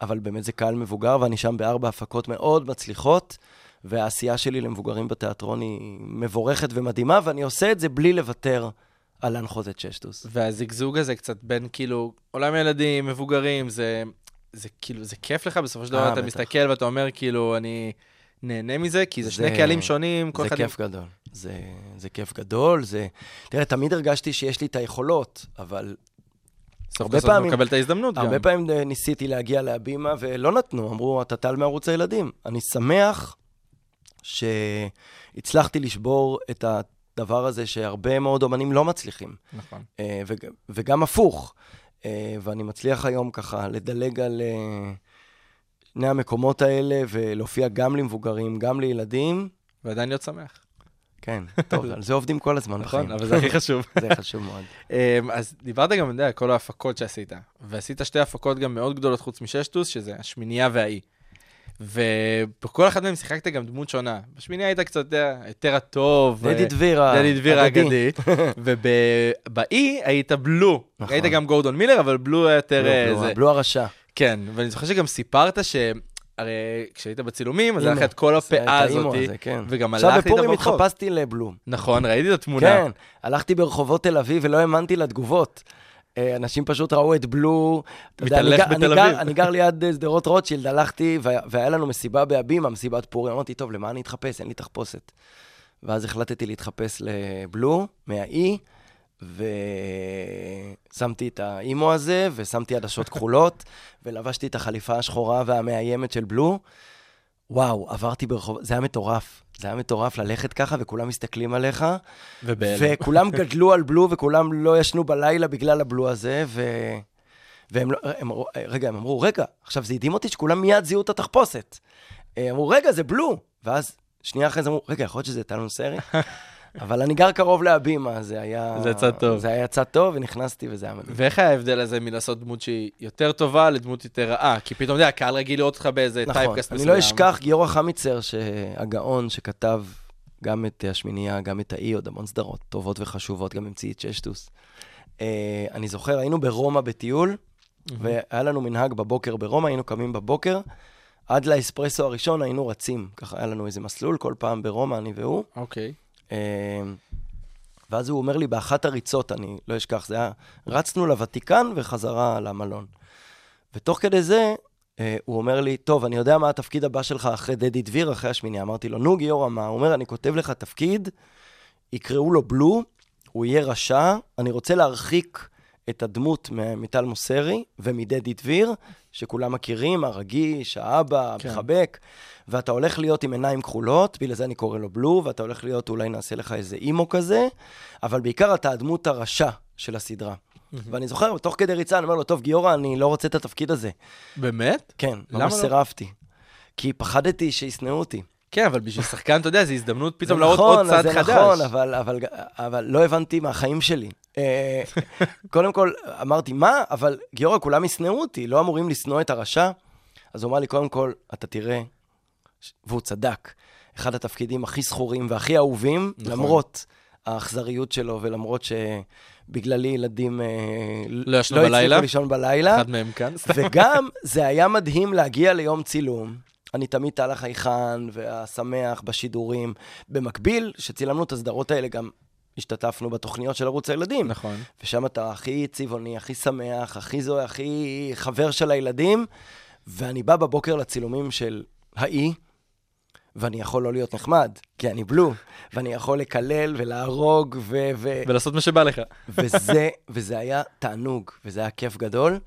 אבל באמת זה קהל מבוגר, ואני שם בארבע הפקות מאוד מצליחות, והעשייה שלי למבוגרים בתיאטרון היא מבורכת ומדהימה, ואני עושה את זה בלי לוותר על להנחות את ששטוס. והזיגזוג הזה קצת בין כאילו עולם ילדים, מבוגרים, זה, זה כאילו, זה כיף לך בסופו של דבר, אה, אתה בטח. מסתכל ואתה אומר כאילו, אני נהנה מזה, כי זה שני זה- קהלים שונים, כל זה אחד... כיף גדול. זה, זה כיף גדול, זה... תראה, תמיד הרגשתי שיש לי את היכולות, אבל הרבה פעמים- מקבל את ההזדמנות גם. הרבה פעמים אה, ניסיתי להגיע להבימה ולא נתנו, אמרו, אתה טל מערוץ הילדים. אני שמח שהצלחתי לשבור את הדבר הזה שהרבה מאוד אומנים לא מצליחים, נכון. אה, וג- וגם הפוך. אה, ואני מצליח היום ככה לדלג על שני המקומות האלה ולהופיע גם למבוגרים, גם לילדים. ועדיין להיות שמח. כן, טוב, על זה עובדים כל הזמן בחיים. נכון, אבל זה הכי חשוב. זה חשוב מאוד. אמ, אז דיברת גם, אתה יודע, כל ההפקות שעשית, ועשית שתי הפקות גם מאוד גדולות חוץ מששטוס, שזה השמינייה והאי. ובכל אחת מהן שיחקת גם דמות שונה. בשמינייה היית קצת, יותר הטוב. דדי אה, דבירה. דדי דביר אגדי. ובאי היית בלו. נכון. היית גם גורדון מילר, אבל בלו היה יותר... בלו, אה, הרשע. כן, ואני זוכר שגם סיפרת. הרי כשהיית בצילומים, אז היה לך. את כל הפאה הזאת, כן. וגם עכשיו הלכת בפורים ברחוב. התחפשתי לבלו. נכון, ראיתי את התמונה. כן, הלכתי ברחובות תל אביב ולא האמנתי לתגובות. אה, אנשים פשוט ראו את בלו. אני מתהלך אני בתל אביב. אני גר ליד אה, שדרות רוטשילד, הלכתי, וה- והיה לנו מסיבה בהבימה, מסיבת פורים. אמרתי, טוב, למה אני אתחפש? אין לי תחפושת. ואז החלטתי להתחפש לבלו, מהאי, ושמתי את האימו הזה, ושמתי עדשות כחולות, ולבשתי את החליפה השחורה והמאיימת של בלו. וואו, עברתי ברחוב, זה היה מטורף. זה היה מטורף ללכת ככה, וכולם מסתכלים עליך. ובהלם. וכולם גדלו על בלו, וכולם לא ישנו בלילה בגלל הבלו הזה, ו... והם לא, הם, רגע, הם אמרו, רגע, עכשיו זה הדהים אותי שכולם מיד זיהו את התחפושת. אה, אמרו, רגע, זה בלו. ואז, שנייה אחרי זה אמרו, רגע, יכול להיות שזה טל סרי? אבל אני גר קרוב להבימה, זה היה... זה יצא טוב. זה היה יצא טוב, ונכנסתי, וזה היה מדהים. ואיך היה ההבדל הזה מלעשות דמות שהיא יותר טובה לדמות יותר רעה? כי פתאום, אתה יודע, הקהל רגיל לראות אותך באיזה נכון, טייפקאסט אני מסוים. לא אשכח, גיורא חמיצר, שהגאון שכתב גם את השמינייה, גם את האי, עוד המון סדרות טובות וחשובות, גם המציא את ששטוס. אה, אני זוכר, היינו ברומא בטיול, והיה לנו מנהג בבוקר ברומא, היינו קמים בבוקר, עד לאספרסו הראשון היינו רצים. ככה היה לנו איזה מסלול כל פעם ברומא, אני והוא. אוקיי. אה, ואז הוא אומר לי, באחת הריצות, אני לא אשכח, זה היה, רצנו לוותיקן וחזרה למלון. ותוך כדי זה, אה, הוא אומר לי, טוב, אני יודע מה התפקיד הבא שלך אחרי דדי דביר, אחרי השמיני. אמרתי לו, נו, גיורא, מה? הוא אומר, אני כותב לך תפקיד, יקראו לו בלו, הוא יהיה רשע, אני רוצה להרחיק את הדמות מטל מוסרי ומדדי דביר, שכולם מכירים, הרגיש, האבא, כן. המחבק, ואתה הולך להיות עם עיניים כחולות, בגלל זה אני קורא לו בלו, ואתה הולך להיות, אולי נעשה לך איזה אימו כזה, אבל בעיקר אתה הדמות הרשע של הסדרה. ואני זוכר, תוך כדי ריצה, אני אומר לו, טוב, גיורא, אני לא רוצה את התפקיד הזה. באמת? כן, ממש לא? סירבתי. כי פחדתי שישנאו אותי. כן, אבל בשביל שחקן, אתה יודע, זו הזדמנות פתאום זה להראות נכון, עוד זה חדש. נכון, אבל, אבל, אבל לא הבנתי מהחיים שלי. אה, קודם כל, אמרתי, מה? אבל גיורא, כולם ישנאו אותי, לא אמורים לשנוא את הרשע? אז הוא אמר לי, קודם כל, אתה תראה, והוא צדק, אחד התפקידים הכי זכורים והכי אהובים, נכון. למרות האכזריות שלו ולמרות שבגללי ילדים אה, לא לא? הצליחו לישון בלילה. אחד מהם כאן. סתם. וגם זה היה מדהים להגיע ליום צילום. אני תמיד טל החייכן והשמח בשידורים. במקביל, שצילמנו את הסדרות האלה, גם השתתפנו בתוכניות של ערוץ הילדים. נכון. ושם אתה הכי צבעוני, הכי שמח, הכי זוהה, הכי חבר של הילדים. ואני בא בבוקר לצילומים של האי, ואני יכול לא להיות נחמד, כי אני בלו, ואני יכול לקלל ולהרוג, ו... ו... ולעשות מה שבא לך. וזה, וזה היה תענוג, וזה היה כיף גדול,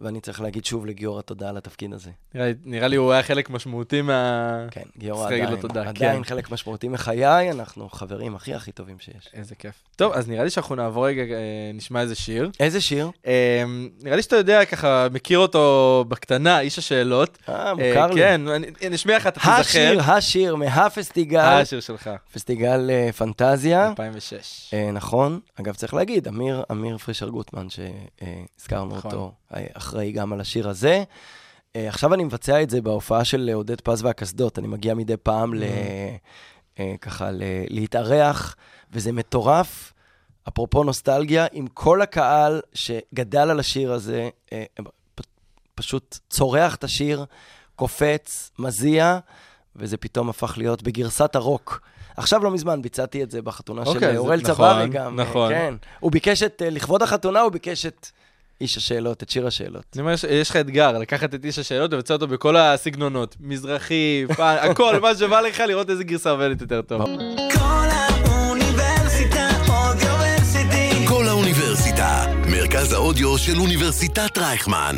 ואני צריך להגיד שוב לגיורא תודה על התפקיד הזה. נראה נראה לי הוא היה חלק משמעותי מה... כן, גיורא להגיד לו עדיין, תודה, עדיין כן. חלק משמעותי מחיי, אנחנו חברים הכי הכי טובים שיש. איזה כיף. טוב, אז נראה לי שאנחנו נעבור רגע, אה, נשמע איזה שיר. איזה שיר? אה, נראה לי שאתה יודע, ככה, מכיר אותו בקטנה, איש השאלות. אה, אה, מוכר לי. כן, אני- נשמיע לך, אתה תיזכר. השיר, השיר מהפסטיגל, השיר שלך, פסטיגל אה, פנטזיה. 2006. אה, נכון. אגב, צריך להגיד, אמיר, אמיר פרישר גוטמן, שהזכרנו נכון. אותו, אה, אחראי גם על השיר הזה. אה, עכשיו אני מבצע את זה בהופעה של עודד פז והקסדות. אני מגיע מדי פעם ל... אה, ככה ל... להתארח, וזה מטורף. אפרופו נוסטלגיה, עם כל הקהל שגדל על השיר הזה, אה, פשוט צורח את השיר, קופץ, מזיע, וזה פתאום הפך להיות בגרסת הרוק. עכשיו לא מזמן ביצעתי את זה בחתונה אוקיי, של זה- אוראל נכון, צברי גם. אה, נכון. כן. הוא ביקש את, לכבוד החתונה הוא ביקש את איש השאלות, את שיר השאלות. אני אומר, יש- לך אתגר, לקחת את איש השאלות ולבצע אותו בכל הסגנונות. מזרחי, פאנק, הכל, מה שבא לך, לראות איזה גרסה עובדת יותר טוב. כל האוניברסיטה. כל האוניברסיטה, מרכז האודיו של אוניברסיטת רייכמן.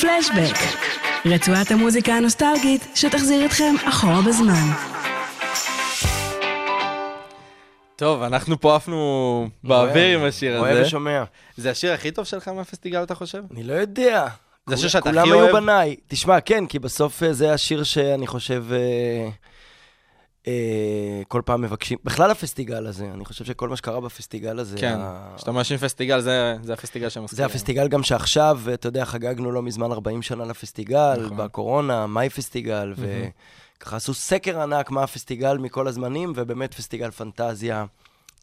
פלשבק, רצועת המוזיקה הנוסטלגית שתחזיר אתכם אחורה בזמן. טוב, אנחנו פה עפנו באוויר עם השיר אוהב הזה. ושומע. זה השיר הכי טוב שלך מהפסטיגל, אתה חושב? אני לא יודע. זה השיר שאתה הכי כולם אוהב? היו בניי. תשמע, כן, כי בסוף אה, זה השיר שאני חושב... אה, אה, כל פעם מבקשים, בכלל הפסטיגל הזה, אני חושב שכל מה שקרה בפסטיגל הזה, כן, כשאתה מאשים פסטיגל, זה זה הפסטיגל שמזכיר. זה הפסטיגל גם שעכשיו, אתה יודע, חגגנו לא מזמן 40 שנה לפסטיגל, נכון. בקורונה, מאי פסטיגל, וככה עשו סקר ענק מה הפסטיגל מכל הזמנים, ובאמת פסטיגל פנטזיה,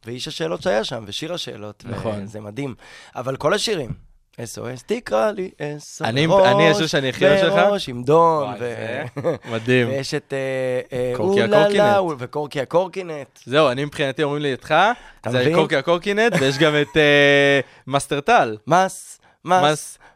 ואיש השאלות שהיה שם, ושיר השאלות, נכון. וזה מדהים. אבל כל השירים, SOS, תקרא לי SOS, אני- אני, השיר שאני הכי אוהב שלך? בראש עם דון, ו... מדהים. ויש את אה, אה, קורקי אוללה, הקורקינט. וקורקי הקורקינט. זהו, אני מבחינתי אומרים לי אתה זה? קורקי הקורקינט, ויש גם את אה, מאסטר טל. מס-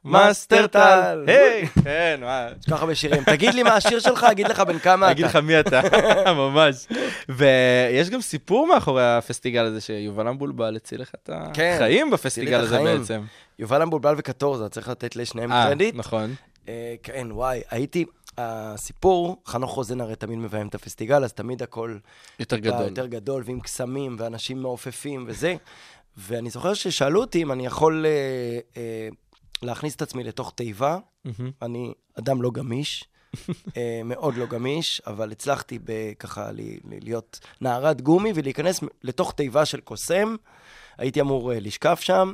מאסטר טל. היי, כן, מה, כל כך הרבה שירים. תגיד לי מה השיר שלך, אגיד לך בן כמה אתה. אגיד לך מי אתה, ממש. ויש גם סיפור מאחורי הפסטיגל הזה, שיובל המבולבל הציל לך את כן, החיים בפסטיגל הזה. בעצם. יובל המבולבל וקטורזה, צריך לתת לשניהם אה, קרדיט. נכון. אה, כן, וואי, הייתי... הסיפור, חנוך רוזן הרי תמיד מביים את הפסטיגל, אז תמיד הכל יותר גדול. יותר גדול, ועם קסמים, ואנשים מעופפים וזה. ואני זוכר ששאלו אותי אם אני יכול אה, אה, להכניס את עצמי לתוך תיבה. מהמם. אני אדם לא גמיש, אה, מאוד לא גמיש, אבל הצלחתי ככה ל- ל- להיות נערת גומי ולהיכנס לתוך תיבה של קוסם. הייתי אמור אה, לשכב שם,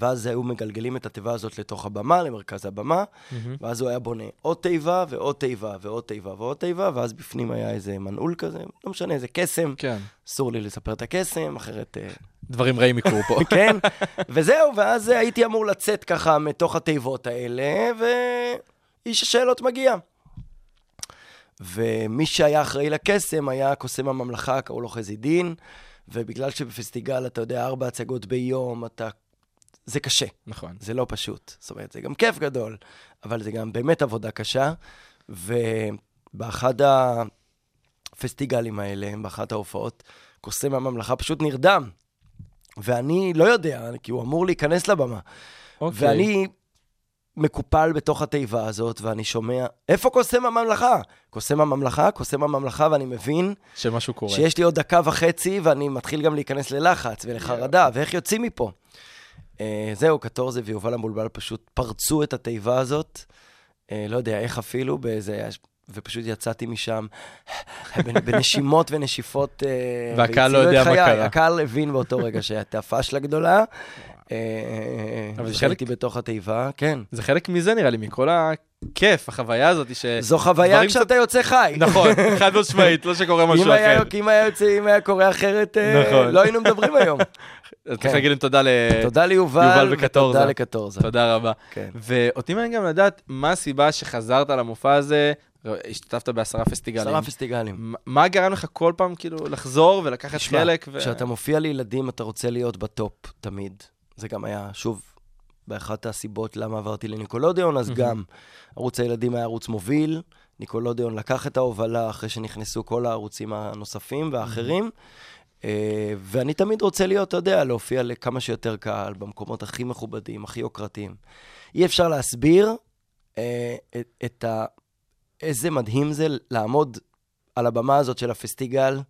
ואז היו מגלגלים את התיבה הזאת לתוך הבמה, למרכז הבמה, מהמם. ואז הוא היה בונה עוד תיבה ועוד תיבה ועוד תיבה ועוד תיבה, ואז בפנים היה איזה מנעול כזה, לא משנה, איזה קסם. כן. אסור לי לספר את הקסם, אחרת... אה, דברים רעים יקרו פה. כן, וזהו, ואז הייתי אמור לצאת ככה מתוך התיבות האלה, ואיש השאלות מגיע. ומי שהיה אחראי לקסם היה קוסם הממלכה, קראו לו חזי דין, ובגלל שבפסטיגל, אתה יודע, ארבע הצגות ביום, אתה... זה קשה, נכון. זה לא פשוט. זאת אומרת, זה גם כיף גדול, אבל זה גם באמת עבודה קשה. ובאחד הפסטיגלים האלה, באחת ההופעות, קוסם הממלכה פשוט נרדם. ואני לא יודע, כי הוא אמור להיכנס לבמה. אוקיי. ואני מקופל בתוך התיבה הזאת, ואני שומע, איפה קוסם הממלכה? קוסם הממלכה, קוסם הממלכה, ואני מבין שמשהו קורה. שיש לי עוד דקה וחצי, ואני מתחיל גם להיכנס ללחץ ולחרדה, ואיך יוצאים מפה? Uh, זהו, קטורזה ויובל המבולבל פשוט פרצו את התיבה הזאת, uh, לא יודע איך אפילו, באיזה... ופשוט יצאתי משם בנ- בנשימות ונשיפות. אה, והקהל לא יודע מה. קרה. הקהל הבין באותו רגע שהייתה פשלה גדולה. אה, אבל זה חלק- בתוך התיבה, כן. זה חלק מזה נראה לי, מכל הכיף, החוויה הזאת, ש... זו חוויה כשאתה יוצא חי. נכון, חד משמעית, לא שקורה משהו אחר. אם היה קורה אחרת, אה, נכון. לא היינו מדברים היום. אז צריך כן. להגיד להם תודה ל... תודה ליובל, יובל וקטורזה. ותודה לקטורזה. תודה רבה. כן. ואותי מעניין גם לדעת מה הסיבה שחזרת למופע הזה, השתתפת בעשרה פסטיגלים. עשרה פסטיגלים. מה- גרם לך כל פעם כאילו לחזור ולקחת חלק? כשאתה מופיע לילדים, אתה רוצה להיות בטופ תמיד. זה גם היה, שוב, באחת הסיבות למה עברתי לניקולודיון, אז גם ערוץ הילדים היה ערוץ מוביל, ניקולודיון לקח את ההובלה אחרי שנכנסו כל הערוצים הנוספים והאחרים. אה, ואני תמיד רוצה להיות, אתה יודע, להופיע לכמה שיותר קהל, במקומות הכי מכובדים, הכי יוקרתיים. אי אפשר להסביר אה, את, את ה... איזה מדהים זה לעמוד על הבמה הזאת של הפסטיגל,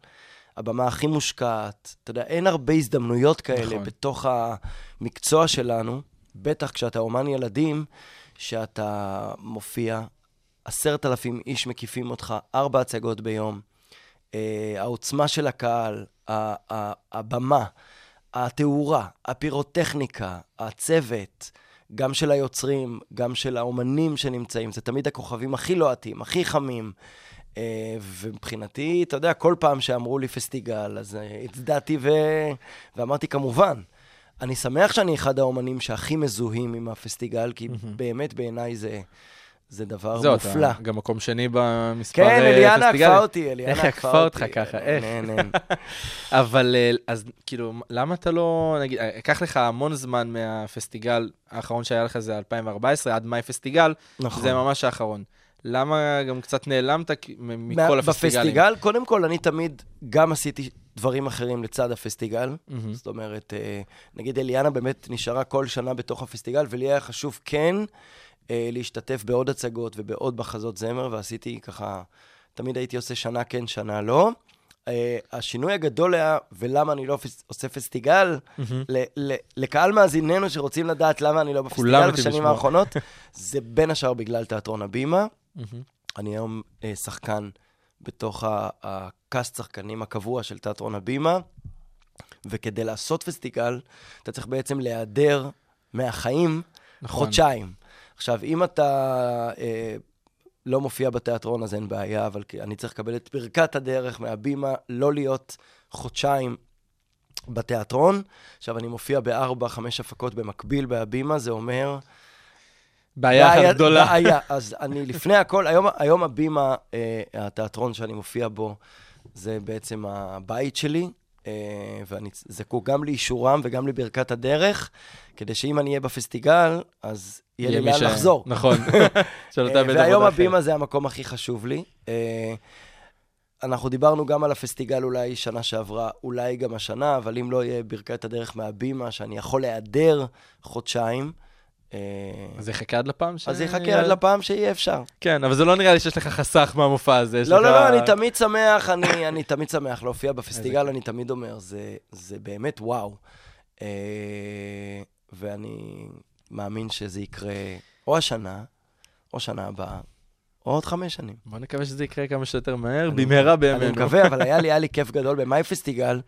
הבמה הכי מושקעת. אתה יודע, אין הרבה הזדמנויות כאלה נכון. בתוך המקצוע שלנו, בטח כשאתה אומן ילדים, שאתה מופיע, עשרת אלפים איש מקיפים אותך, ארבע הצגות ביום. אה, העוצמה של הקהל, הבמה, התאורה, הפירוטכניקה, הצוות, גם של היוצרים, גם של האומנים שנמצאים, זה תמיד הכוכבים הכי לוהטים, הכי חמים. אה, ומבחינתי, אתה יודע, כל פעם שאמרו לי פסטיגל, אז אה, הצדעתי ו... ואמרתי, כמובן. אני שמח שאני אחד האומנים שהכי מזוהים עם הפסטיגל, כי באמת בעיניי זה, זה דבר זהו, מופלא. אתה גם מקום שני במספר כן, אה, אליאנה. עקפה אותי, אליאנה איך עקפה עקפה אותי. אותך ככה? איך? אבל אה, אז כאילו, למה אתה לא, נגיד, אה, לקח לך המון זמן מהפסטיגל האחרון שהיה לך זה 2014, עד מאי פסטיגל, נכון. זה ממש האחרון. למה גם קצת נעלמת מכל מה- הפסטיגלים? בפסטיגל, קודם כל, אני תמיד גם עשיתי דברים אחרים לצד הפסטיגל. מהמם. זאת אומרת, אה, נגיד אליאנה באמת נשארה כל שנה בתוך הפסטיגל, ולי היה חשוב כן אה, להשתתף בעוד הצגות ובעוד מחזות זמר, ועשיתי ככה, תמיד הייתי עושה שנה כן, שנה לא. אה, השינוי הגדול היה, ולמה אני לא עושה פסטיגל, ל- ל- לקהל מאזיננו שרוצים לדעת למה אני לא בפסטיגל בשנים. האחרונות, זה בין השאר בגלל תיאטרון הבימה. מהמם. אני היום אה, שחקן בתוך הקאסט שחקנים הקבוע של תיאטרון הבימה, וכדי לעשות פסטיגל, אתה צריך בעצם להיעדר מהחיים נכון. חודשיים. עכשיו, אם אתה אה, לא מופיע בתיאטרון, אז אין בעיה, אבל אני צריך לקבל את ברכת הדרך מהבימה, לא להיות חודשיים בתיאטרון. עכשיו, אני מופיע בארבע, חמש הפקות במקביל בהבימה, זה אומר... בעיה אחת גדולה. בעיה. אז אני לפני הכל, היום, היום הבימה, אה, התיאטרון שאני מופיע בו, זה בעצם הבית שלי, ואני זקוק גם לאישורם וגם לברכת הדרך, כדי שאם אני אהיה בפסטיגל, אז יהיה לי לאן ש- לחזור. נכון. אה, והיום. הבימה זה המקום הכי חשוב לי. אה, אנחנו דיברנו גם על הפסטיגל אולי שנה שעברה, אולי גם השנה, אבל אם לא יהיה ברכת הדרך מהבימה, שאני יכול להיעדר חודשיים, אה, אז יחכה עד לפעם ש... אז יחכה עד לפעם שיהיה אפשר. כן, אבל זה לא נראה לי שיש לך חסך מהמופע הזה. לא, לך- לא, לא, אני תמיד שמח, אני, אני תמיד שמח להופיע בפסטיגל, אני תמיד אומר, זה, זה באמת וואו. אה, ואני מאמין שזה יקרה או השנה, או שנה הבאה, או עוד חמש שנים. בוא נקווה שזה יקרה כמה שיותר מהר, במהרה בימינו. אני מקווה, אבל היה לי, היה לי כיף גדול במאי פסטיגל.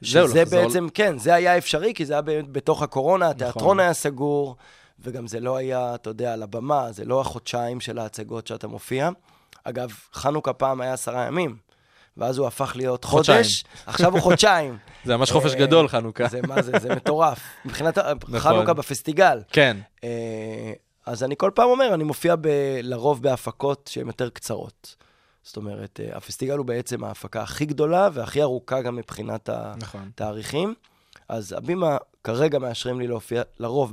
זהו, שזה בעצם, כן, זה היה אפשרי, כי זה היה בתוך הקורונה, נכון. התיאטרון היה סגור, וגם זה לא היה, אתה יודע, על הבמה, זה לא החודשיים של ההצגות שאתה מופיע. אגב, חנוכה פעם היה עשרה ימים, ואז הוא הפך להיות חודשיים. חודש, עכשיו הוא חודשיים. זה ממש חופש אה, גדול, חנוכה. זה מה זה, זה מטורף. מבחינת נכון. חנוכה בפסטיגל. כן. אה, אז אני כל פעם אומר, אני מופיע ב, לרוב בהפקות שהן יותר קצרות. זאת אומרת, אה, הפסטיגל הוא בעצם ההפקה הכי גדולה והכי ארוכה גם מבחינת נכון. התאריכים. אז הבימה כרגע מאשרים לי להופיע לרוב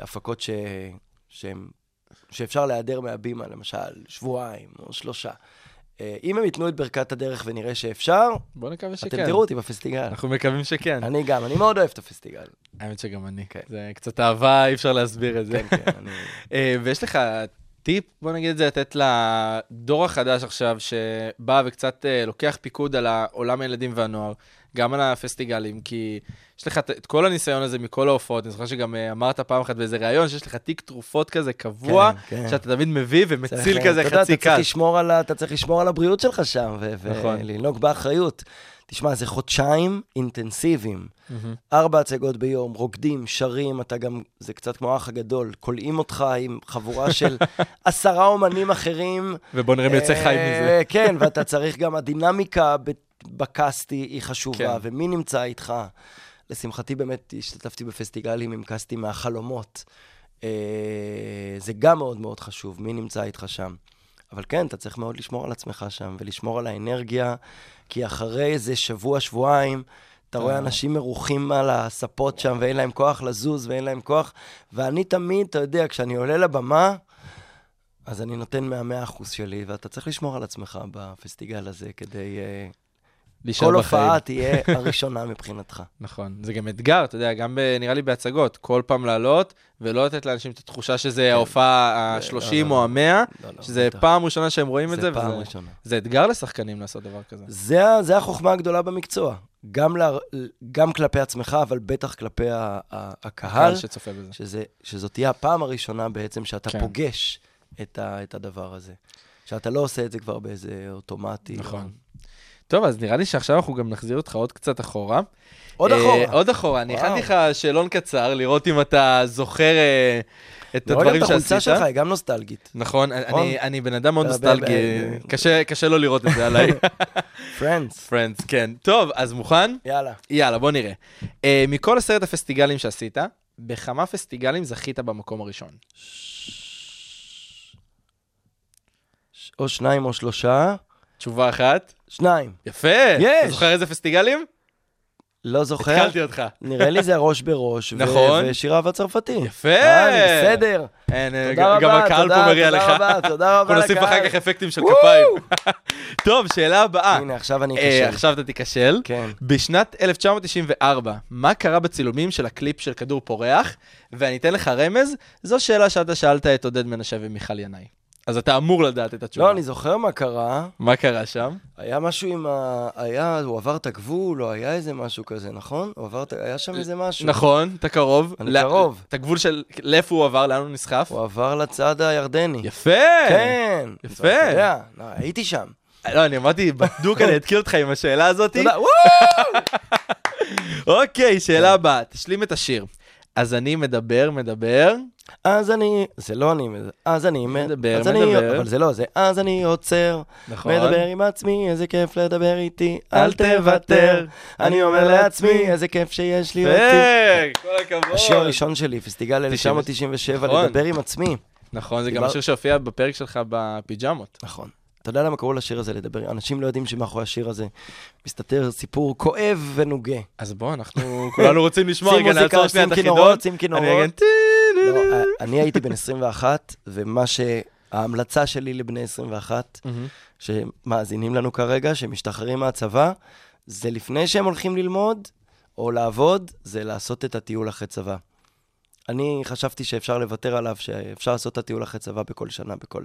בהפקות ש... שהם... שאפשר להיעדר מהבימה, למשל, שבועיים או שלושה. אה, אם הם ייתנו את ברכת הדרך ונראה שאפשר, בוא נקווה שכן. אתם תראו אותי בפסטיגל. אנחנו מקווים שכן. אני גם, אני מאוד אוהב את הפסטיגל. האמת שגם אני. כן. זה קצת אהבה, אי אפשר להסביר את זה. כן, כן, אני... אה, ויש לך טיפ, בוא נגיד את זה, לתת לדור החדש עכשיו, שבא וקצת אה, לוקח פיקוד על עולם הילדים והנוער, גם על הפסטיגלים, כי יש לך את- כל הניסיון הזה מכל ההופעות. אני זוכר שגם אה, אמרת פעם אחת באיזה ראיון, שיש לך תיק תרופות כזה קבוע, כן, כן. שאתה תמיד מביא ומציל כזה חצי ה- אתה צריך לשמור על הבריאות שלך שם, ו- נכון. ולנהוג באחריות. תשמע, זה חודשיים אינטנסיביים. מהמם. ארבע הצגות ביום, רוקדים, שרים, אתה גם, זה קצת כמו האח הגדול, כולאים אותך עם חבורה של עשרה אומנים אחרים. ובוא נראה מי יוצא חי אה, מזה. כן, ואתה צריך גם, הדינמיקה ב- בקאסט היא היא חשובה, כן. ומי נמצא איתך. לשמחתי באמת השתתפתי בפסטיגלים עם קאסטים מהחלומות. אה, זה גם מאוד מאוד חשוב, מי נמצא איתך שם. אבל כן, אתה צריך מאוד לשמור על עצמך שם, ולשמור על האנרגיה, כי אחרי איזה שבוע, שבועיים, אתה רואה אה. אנשים מרוחים על הספות שם, ואין להם כוח לזוז, ואין להם כוח. ואני תמיד, אתה יודע, כשאני עולה לבמה, אז אני נותן מהמאה אחוז שלי, ואתה צריך לשמור על עצמך בפסטיגל הזה כדי כל. הופעה תהיה הראשונה מבחינתך. נכון, זה גם אתגר, אתה יודע, גם ב, נראה לי בהצגות, כל פעם לעלות, ולא לתת לאנשים את התחושה שזה ההופעה ה-30 לא, לא, או ה-100, לא, לא, שזה בטח. פעם ראשונה שהם רואים את זה, זה פעם ראשונה. זה אתגר לשחקנים לעשות דבר כזה. זה, החוכמה הגדולה במקצוע. גם, לה, גם כלפי עצמך, אבל בטח כלפי ה, ה, הקהל, קהל שצופה בזה. שזה, שזאת תהיה הפעם הראשונה בעצם שאתה כן. כן. פוגש את, ה, את הדבר הזה. שאתה לא עושה את זה כבר באיזה אוטומטי. נכון. טוב, אז נראה לי שעכשיו אנחנו גם נחזיר אותך עוד קצת אחורה. עוד אה, אחורה. עוד אחורה. אני. הכנתי לך שאלון קצר, לראות אם אתה זוכר אה, את לא רואה גם הדברים את החולצה שעשית. שלך, היא גם נוסטלגית. נכון, נכון? אני- אני בן אדם מאוד נוסטלגי, קשה- קשה לא לראות את זה עליי. Friends. Friends, כן. טוב, אז מוכן? יאללה. יאללה, בוא נראה. אה, מכל עשרת הפסטיגלים שעשית, בכמה פסטיגלים זכית במקום הראשון? או שניים או שלושה. תשובה אחת. שניים. יפה. יש. אתה זוכר איזה פסטיגלים? לא זוכר. התקלתי אותך. נראה לי זה ראש בראש. נכון. ושירה והצרפתי. יפה. אה, בסדר. אה, תודה רבה, גם הקהל תודה, פה מריע תודה לך. רבה, תודה רבה אנחנו נוסיף לקהל. אחר כך אפקטים של כפיים. טוב, שאלה הבאה. הנה, עכשיו אני אה, אכשל. עכשיו אתה תיכשל. כן. בשנת 1994, מה קרה בצילומים של הקליפ של כדור פורח? ואני אתן לך רמז, זו שאלה שאתה שאלת את עודד מנשה ומיכל ינאי. אז אתה אמור לדעת את התשובה. לא, אני זוכר מה קרה. מה קרה שם? היה משהו עם ה... היה, הוא עבר את הגבול, או היה איזה משהו כזה, נכון? הוא עבר את... היה שם איזה משהו. נכון, אתה קרוב. אני לא- קרוב. את הגבול של לאיפה הוא עבר, לאן הוא נסחף? הוא עבר לצד הירדני. יפה! כן. יפה. אתה יודע, לא, הייתי שם. לא, אני אמרתי, בדוק אני אתקיל אותך עם השאלה הזאת. תודה, וואו! אוקיי, שאלה הבאה, תשלים את השיר. אז אני מדבר, מדבר. אז אני... זה לא אני, אז אני... מדבר, אז אני- מדבר. אבל זה לא, זה אז אני עוצר. נכון. מדבר עם עצמי, איזה כיף לדבר איתי, אל תוותר. אני אומר לעצמי, איזה כיף שיש לי אותי. כל הכבוד. השיר הראשון שלי, פסטיגל 1997, נכון. לדבר עם עצמי. נכון, זה גם השיר שהופיע בפרק שלך בפיג'מות. נכון. אתה יודע למה קראו לשיר הזה לדבר? אנשים לא יודעים שמאחורי השיר הזה מסתתר סיפור כואב ונוגה. אז בוא, אנחנו כולנו רוצים לשמוע, שים רגע, נעצור שנייה שים את כינורות, החידון. שים כינורות. אני טי... לא, אני הייתי בן 21, ומה שההמלצה שלי לבני 21, מהמם. שמאזינים לנו כרגע, שמשתחררים מהצבא, זה לפני שהם הולכים ללמוד או לעבוד, זה לעשות את הטיול אחרי צבא. אני חשבתי שאפשר לוותר עליו, שאפשר לעשות את הטיול אחרי צבא בכל שנה, בכל...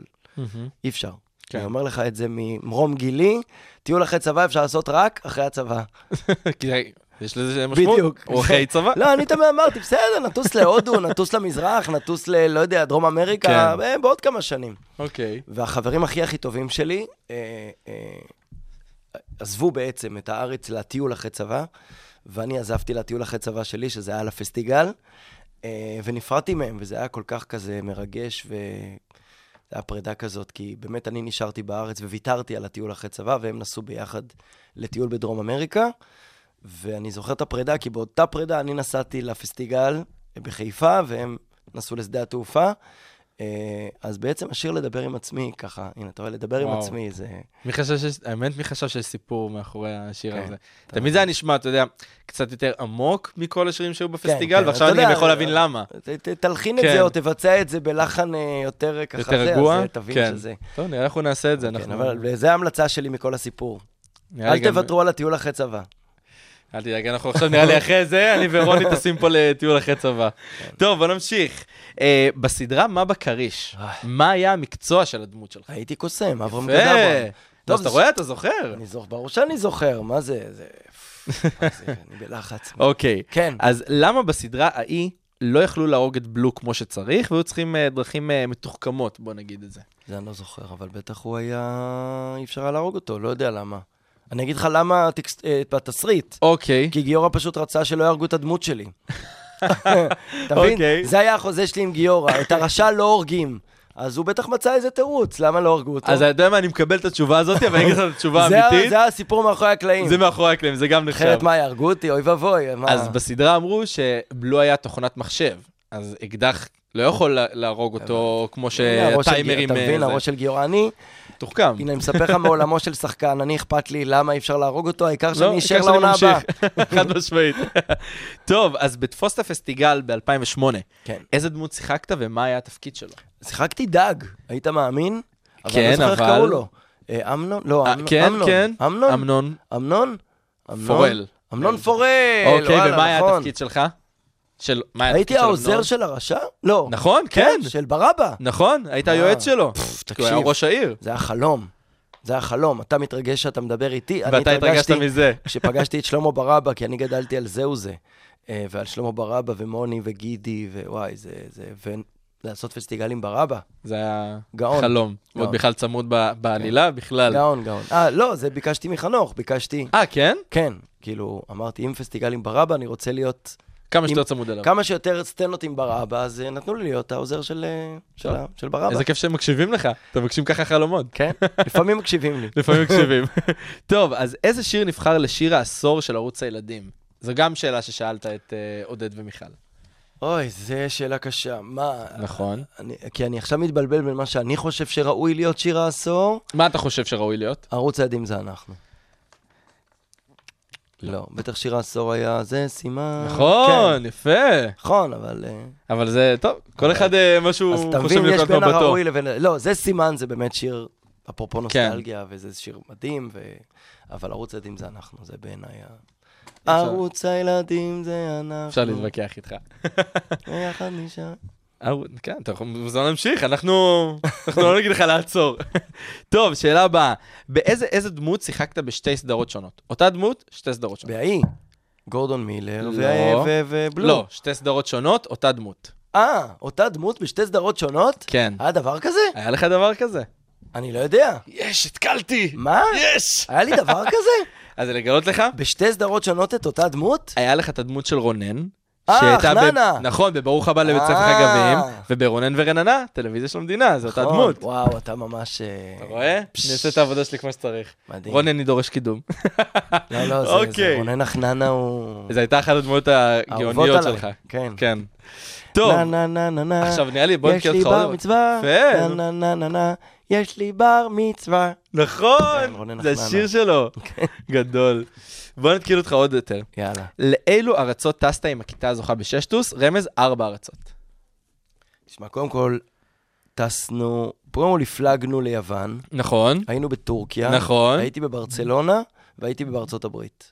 אי אפשר. כן. אני אומר לך את זה ממרום גילי, טיול אחרי צבא אפשר לעשות רק אחרי הצבא. כי יש לזה משמעות. בדיוק. או אחרי צבא. לא, אני תמיד אמרתי, בסדר, נטוס להודו, נטוס למזרח, נטוס ל... לא יודע, דרום אמריקה, כן. אה, בעוד כמה שנים. אוקיי. והחברים הכי הכי טובים שלי אה, אה, עזבו בעצם את הארץ לטיול אחרי צבא, ואני עזבתי לטיול אחרי צבא שלי, שזה היה לפסטיגל, אה, ונפרדתי מהם, וזה היה כל כך כזה מרגש, ו... זה היה פרידה כזאת, כי באמת אני נשארתי בארץ וויתרתי על הטיול אחרי צבא, והם נסעו ביחד לטיול בדרום אמריקה. ואני זוכר את הפרידה, כי באותה פרידה אני נסעתי לפסטיגל בחיפה, והם נסעו לשדה התעופה. אה, אז בעצם השיר לדבר עם עצמי, ככה, הנה, אתה רואה, לדבר עם וואו. עצמי, זה... מי חשב שיש, האמת, מי חשב שיש סיפור מאחורי השיר כן, הזה? תמיד זה היה נשמע, אתה יודע, קצת יותר עמוק מכל השירים שהיו כן, בפסטיגל, כן, ועכשיו אתה אני גם יכול להבין למה. ת- תלחין את כן. זה, או תבצע את זה בלחן אה, יותר ככה יותר רגוע? אז אה, תבין כן. שזה... טוב, נראה אנחנו נעשה את זה. כן, אנחנו- אבל זו ההמלצה שלי מכל הסיפור. אל תוותרו על הטיול אחרי צבא. אל תדאג, אנחנו עכשיו נראה לי אחרי זה, אני ורוני טסים פה לטיול אחרי צבא. טוב, בוא נמשיך. אה, בסדרה מה בכריש, אה. מה היה המקצוע של הדמות שלך? הייתי קוסם, אברהם. גדברון. טוב, אז אתה זה- רואה, אתה זוכר. אני זוכר, ברור שאני זוכר, מה זה? זה... אני בלחץ. אוקיי. כן. אז למה בסדרה ההיא לא יכלו להרוג את בלו כמו שצריך, והיו צריכים אה, דרכים אה, מתוחכמות, בוא נגיד את זה. זה אני לא זוכר, אבל בטח הוא היה... אי אפשר היה להרוג אותו, לא יודע למה. אני אגיד לך למה הטקסט- אה, בתסריט. אוקיי. כי גיורא פשוט רצה שלא יהרגו את הדמות שלי. אתה מבין? אוקיי. זה היה החוזה שלי עם גיורא, את הרשע לא הורגים. אז הוא בטח מצא איזה תירוץ, למה לא הרגו אותו? אז אתה יודע מה, אני מקבל את התשובה הזאת, אבל אני אגיד לך את התשובה האמיתית. זה הסיפור מאחורי הקלעים. זה מאחורי הקלעים, זה גם נחשב. אחרת מה, יהרגו אותי? אוי ואבוי. אז בסדרה אמרו שבלו היה תוכנת מחשב, אז אקדח לא יכול לה- להרוג אותו כמו שטיימרים... אתה מבין, אה. הראש של גיורא. אני, תוחכם. הנה, אני מספר לך מעולמו של שחקן, אני אכפת לי למה אי אפשר להרוג אותו, העיקר לא, שאני אשאר לעונה הבאה. חד משמעית. טוב, אז בתפוס את הפסטיגל ב-2008, כן. איזה דמות שיחקת ומה היה התפקיד שלו? שיחקתי דג, היית מאמין? אבל כן, אני לא זוכר איך אבל- קראו לו. אה, אמנון? לא, אה, אמנון. כן. כן. אמנון? אמנון. אמנון? פורל. אמנון פורל, אוקיי, ומה היה נכון. התפקיד שלך? של... מה הייתי העוזר? של הרשע? לא. נכון, כן. של ברבא. נכון, היית היועץ שלו. כי הוא היה. ראש העיר. זה היה חלום. זה היה חלום. אתה מתרגש שאתה מדבר איתי, ואתה התרגשת מזה. כשפגשתי את שלמה ברבא, כי אני גדלתי על זהו זה. אה, ועל שלמה ברבא ומוני וגידי, ווואי, זה... זה ולעשות פסטיגלים ברבא. זה היה גאון. חלום. גאון. עוד בכלל צמוד ב- בעלילה, בכלל. גאון, גאון. אה, לא, זה ביקשתי מחנוך, ביקשתי... אה, כן? כן, כאילו, אמרתי, אם פסטיגלים ברבא, אני רוצה להיות כמה שיותר צמוד אליו. כמה שיותר סצנות עם ברבא, אז אה, נתנו לי להיות העוזר של, אה, של, של ברבא. איזה כיף שהם מקשיבים לך. אתם מבקשים ככה חלומות. כן, לפעמים מקשיבים לי. לפעמים מקשיבים. טוב, אז איזה שיר נבחר לשיר העשור של ערוץ הילדים? זו גם שאלה ששאלת את אה, עודד ומיכל. אוי, זו שאלה קשה. מה... נכון. אני, כי אני עכשיו מתבלבל בין מה שאני חושב שראוי להיות שיר העשור, מה אתה חושב שראוי להיות? ערוץ הילדים זה אנחנו. לא, בטח שיר העשור היה זה סימן. נכון, יפה. כן, נכון, אבל... אה, אבל זה, טוב, כל אחד אה, מה שהוא אז אתה חושב מבין, יש בין מבטו. הראוי לבין... לא, זה סימן, זה באמת שיר, אפרופו כן. נוסטלגיה, וזה שיר מדהים. אבל ערוץ הילדים זה אנחנו, זה בעיניי ה... ערוץ הילדים זה אנחנו. אפשר להתווכח איתך. ביחד נשאר. ערוץ- כן, אתה יכול מוזמן להמשיך, אנחנו אנחנו לא נגיד לך לעצור. טוב, שאלה הבאה. באיזה איזה דמות שיחקת בשתי סדרות שונות? אותה דמות, שתי סדרות שונות. בהאי, גורדון מילר לא. ובלו. לא, שתי סדרות שונות, אותה דמות. אה, אותה דמות בשתי סדרות שונות? כן. היה דבר כזה? היה לך דבר כזה? אני לא יודע. יש, התקלתי! מה? יש! היה לי דבר כזה? אז לגלות לך, בשתי סדרות שונות את אותה דמות? היה לך את הדמות של רונן. אה, שהייתה ב- חננה. נכון, בברוך הבא לבית ספר אה. חגבים, וברונן ורננה, טלוויזיה של המדינה, זו אותה נכון. דמות. וואו, אתה ממש... אה, אתה רואה? אני אעשה את העבודה שלי כמו שצריך. מדהים. רונן, אני דורש קידום. לא, לא, זה- אוקיי. זה רונן החננה הוא... זו הייתה אחת הדמויות הגאוניות. שלך. כן. כן. טוב. עכשיו נראה לי, בוא יש לי אותך עוד בר דבר. מצווה. יפה. נה נה נה נה נה. יש לי בר מצווה. נכון, רונן זה. השיר שלו. גדול. בוא נתקיל אותך עוד יותר. יאללה. לאילו ארצות טסת עם הכיתה הזוכה בששטוס? רמז, ארבע ארצות. תשמע, קודם כל, טסנו, קודם כל הפלגנו ליוון, נכון. היינו בטורקיה. נכון. הייתי בברצלונה והייתי בארצות הברית.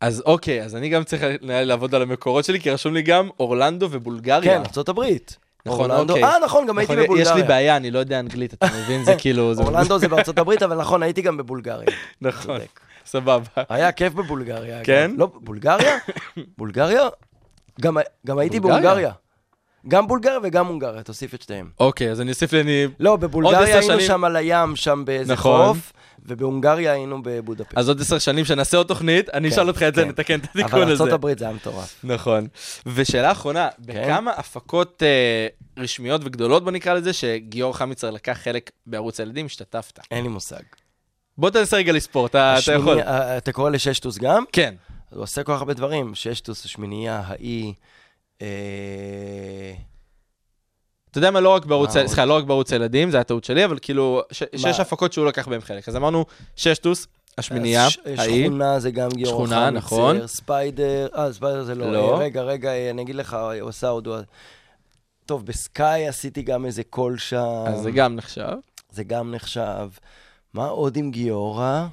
אז אוקיי, אז אני גם צריך לעבוד על המקורות שלי, כי רשום לי גם אורלנדו ובולגריה. כן, ארצות הברית. נכון, אורלנדו- אוקיי. אה, נכון, גם הייתי נכון, בבולגריה. יש לי בעיה, אני לא יודע אנגלית, אתה מבין? זה כאילו... זה- אורלנדו זה בארצות הברית, אבל נכון, הייתי גם בבולגריה. נכון. סבבה. היה כיף בבולגריה. כן? לא, בולגריה? בולגריה? גם, גם הייתי בולגריה? גם בולגריה וגם הונגריה, תוסיף את שתיהם. אוקיי, אז אני אוסיף לי, אני... לא, בבולגריה היינו שנים- שם על הים, שם באיזה נכון. חוף, ובהונגריה היינו בבודפשט. אז עוד עשר שנים שנעשה עוד תוכנית, אני אשאל אותך את זה, כן. נתקן את התיקון אבל הזה. ארצות הברית זה היה מטורף. נכון. ושאלה אחרונה, בכמה הפקות אה, רשמיות וגדולות, בוא נקרא לזה, שגיאור חמיצר לקח חלק בערוץ הילדים, השתתפת? אין לי מושג. בוא תנסה רגע לספור, אתה יכול. אה, אתה קורא לששטוס גם? כן. הוא עושה כל כך הרבה דברים. ששטוס, השמינייה, האי... אה, אתה יודע מה, לא רק בערוץ? סליחה, לא רק בערוץ הילדים, זו הייתה טעות שלי, אבל כאילו, שש הפקות שהוא לקח בהם חלק. אז אמרנו, ששטוס, השמינייה, האי. שכונה זה גם גיורא שכונה, חמיצר, נכון. ספיידר, אה, ספיידר זה לא. לא. אה, רגע, רגע, אה, אני אגיד לך, הוא עשה עוד... טוב, בסקאי עשיתי גם איזה קול שם. אז זה גם נחשב. זה גם נחשב. מה עוד עם גיורא?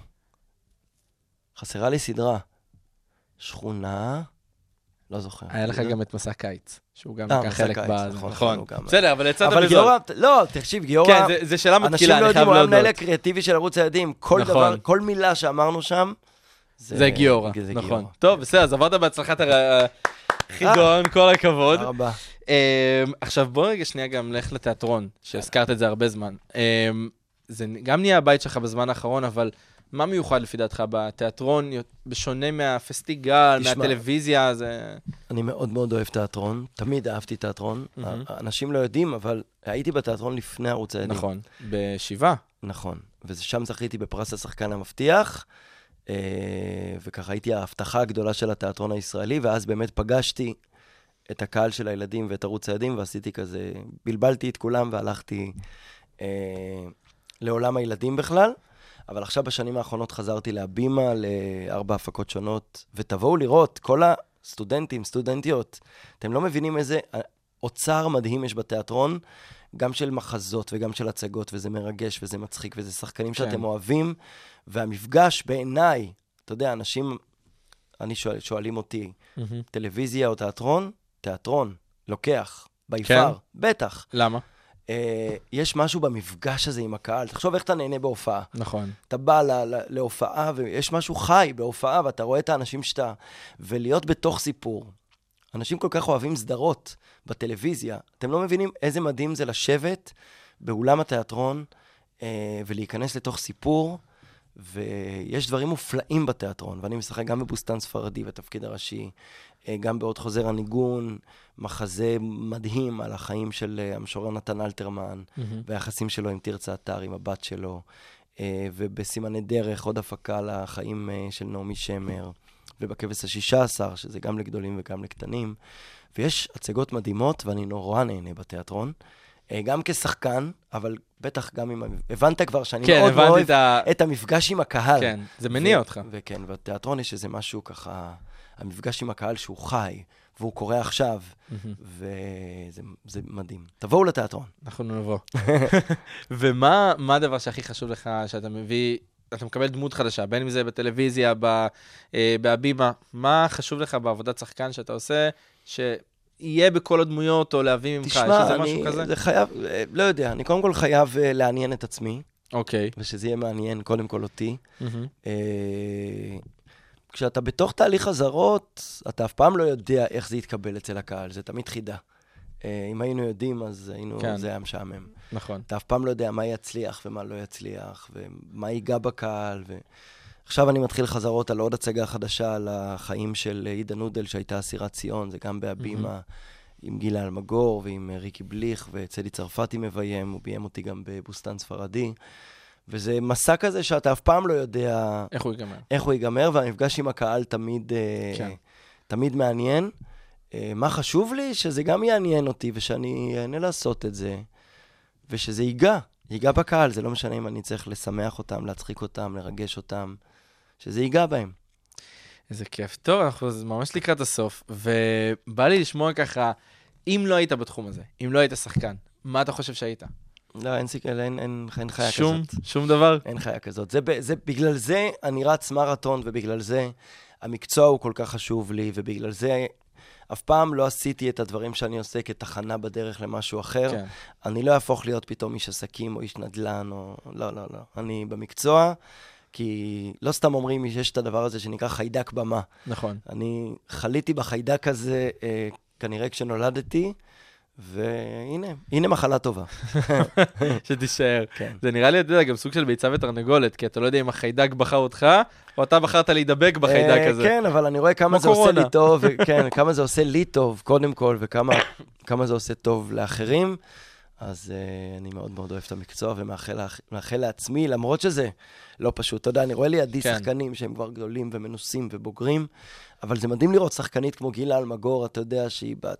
חסרה לי סדרה. שכונה? לא זוכר. היה לך גם את מסע קיץ, שהוא גם אה, לקח חלק בזה. נכון, נכון. הוא בסדר, אבל יצאת אבל בזול. גיורא, לא, תקשיב, גיורא... כן, זה- זה שאלה אנשים מתקילה, לא אני יודעים, חייב הוא היה להודות. המנהל הקריאטיבי של ערוץ הילדים. כל נכון. דבר, כל מילה שאמרנו שם, זה גיורא, נכון. טוב, בסדר, אז עברת בהצלחת החידון, כל הכבוד. תודה רבה. אמ, עכשיו בוא רגע שנייה גם נלך לתיאטרון, שהזכרת את זה הרבה זמן. זה גם נהיה הבית שלך בזמן האחרון, אבל מה מיוחד לפי דעתך בתיאטרון, בשונה מהפסטיגל, תשמע. מהטלוויזיה, זה... אני מאוד מאוד אוהב תיאטרון, תמיד אהבתי תיאטרון. מהמם. אנשים לא יודעים, אבל הייתי בתיאטרון לפני ערוץ הילדים. נכון, בשבעה. נכון. ושם זכיתי בפרס השחקן המבטיח, אה, וככה הייתי ההבטחה הגדולה של התיאטרון הישראלי, ואז באמת פגשתי את הקהל של הילדים ואת ערוץ הילדים, ועשיתי כזה, בלבלתי את כולם והלכתי אה, לעולם הילדים בכלל. אבל עכשיו בשנים האחרונות חזרתי להבימה לארבע הפקות שונות, ותבואו לראות, כל הסטודנטים, סטודנטיות, אתם לא מבינים איזה אוצר מדהים יש בתיאטרון, גם של מחזות וגם של הצגות, וזה מרגש וזה מצחיק, וזה שחקנים כן. שאתם אוהבים, והמפגש בעיניי, אתה יודע, אנשים אני שואל, שואלים אותי, מהמם. טלוויזיה או תיאטרון? תיאטרון, לוקח, ביפר, כן? בטח. למה? אה, יש משהו במפגש הזה עם הקהל. תחשוב איך אתה נהנה בהופעה. נכון. אתה בא ל- ל- להופעה, ויש משהו חי בהופעה, ואתה רואה את האנשים שאתה... ולהיות בתוך סיפור. אנשים כל כך אוהבים סדרות בטלוויזיה. אתם לא מבינים איזה מדהים זה לשבת באולם התיאטרון אה, ולהיכנס לתוך סיפור, ויש דברים מופלאים בתיאטרון, ואני משחק גם בבוסתן ספרדי בתפקיד הראשי, אה, גם בעוד חוזר הניגון, מחזה מדהים על החיים של אה, המשורר נתן אלתרמן, מהמם. והיחסים שלו עם תרצה אתר, עם הבת שלו, אה, ובסימני דרך, עוד הפקה לחיים אה, של נעמי שמר, ובכבש השישה עשר, שזה גם לגדולים וגם לקטנים. ויש הצגות מדהימות, ואני נורא נהנה בתיאטרון. גם כשחקן, אבל בטח גם. ה- הבנת כבר שאני כן, מאוד הבנתי אוהב את ה... את המפגש עם הקהל. כן, זה מניע ו- אותך. וכן, בתיאטרון יש איזה משהו ככה, המפגש עם הקהל שהוא חי, והוא קורה עכשיו. וזה זה מדהים. תבואו לתיאטרון. אנחנו נבוא. ומה מה הדבר שהכי חשוב לך שאתה מביא, אתה מקבל דמות חדשה, בין אם זה בטלוויזיה, אה, בהבימה, מה חשוב לך בעבודת שחקן שאתה עושה, שיהיה בכל הדמויות או להביא ממך? תשמע, איזה אני, משהו כזה? זה חייב, אה, לא יודע, אני קודם כל חייב אה, לעניין את עצמי, אוקיי. ושזה יהיה מעניין קודם כל אותי. מהמם. אה, כשאתה בתוך תהליך אזהרות, אתה אף פעם לא יודע איך זה יתקבל אצל הקהל, זה תמיד חידה. אה, אם היינו יודעים, אז היינו, כן. זה היה משעמם. נכון. אתה אף פעם לא יודע מה יצליח ומה לא יצליח, ומה ייגע בקהל. ו... עכשיו אני מתחיל חזרות על עוד הצגה חדשה על החיים של עידה נודל, שהייתה אסירת ציון, זה גם בהבימה, עם גילה אלמגור ועם ריקי בליך, וצדי צרפתי מביים, הוא ביים אותי גם בבוסתן ספרדי. וזה מסע כזה שאתה אף פעם לא יודע איך הוא ייגמר? איך הוא ייגמר, והמפגש עם הקהל תמיד, אה, כן. תמיד מעניין. אה, מה חשוב לי? שזה גם יעניין אותי, ושאני אהנה לעשות את זה, ושזה ייגע, ייגע בקהל, זה לא משנה אם אני צריך לשמח אותם, להצחיק אותם, לרגש אותם, שזה ייגע בהם. איזה כיף. טוב, אנחנו ממש לקראת הסוף, ובא לי לשמוע ככה, אם לא היית בתחום הזה, אם לא היית שחקן, מה אתה חושב שהיית? לא, אין סיכוי, אין, אין, אין חיה שום, כזאת. שום דבר? אין חיה כזאת. זה, זה, בגלל זה אני רץ מרתון, ובגלל זה המקצוע הוא כל כך חשוב לי, ובגלל זה אף פעם לא עשיתי את הדברים שאני עושה כתחנה בדרך למשהו אחר. כן. אני לא אהפוך להיות פתאום איש עסקים או איש נדל"ן, או... לא, לא, לא. אני במקצוע, כי לא סתם אומרים שיש את הדבר הזה שנקרא חיידק במה. נכון. אני חליתי בחיידק הזה אה, כנראה כשנולדתי, והנה, הנה מחלה טובה. שתישאר. כן. זה נראה לי, אתה יודע, גם סוג של ביצה ותרנגולת, כי אתה לא יודע אם החיידק בחר אותך, או אתה בחרת להידבק בחיידק אה, הזה. כן, אבל אני רואה כמה זה עושה. לי טוב, כן, כמה זה עושה לי טוב, קודם כל, וכמה כמה זה עושה טוב לאחרים. אז uh, אני מאוד מאוד אוהב את המקצוע ומאחל מאחל לעצמי, למרות שזה לא פשוט. אתה יודע, אני רואה לידי כן. שחקנים שהם כבר גדולים ומנוסים ובוגרים, אבל זה מדהים לראות שחקנית כמו גילה אלמגור, אתה יודע שהיא בת...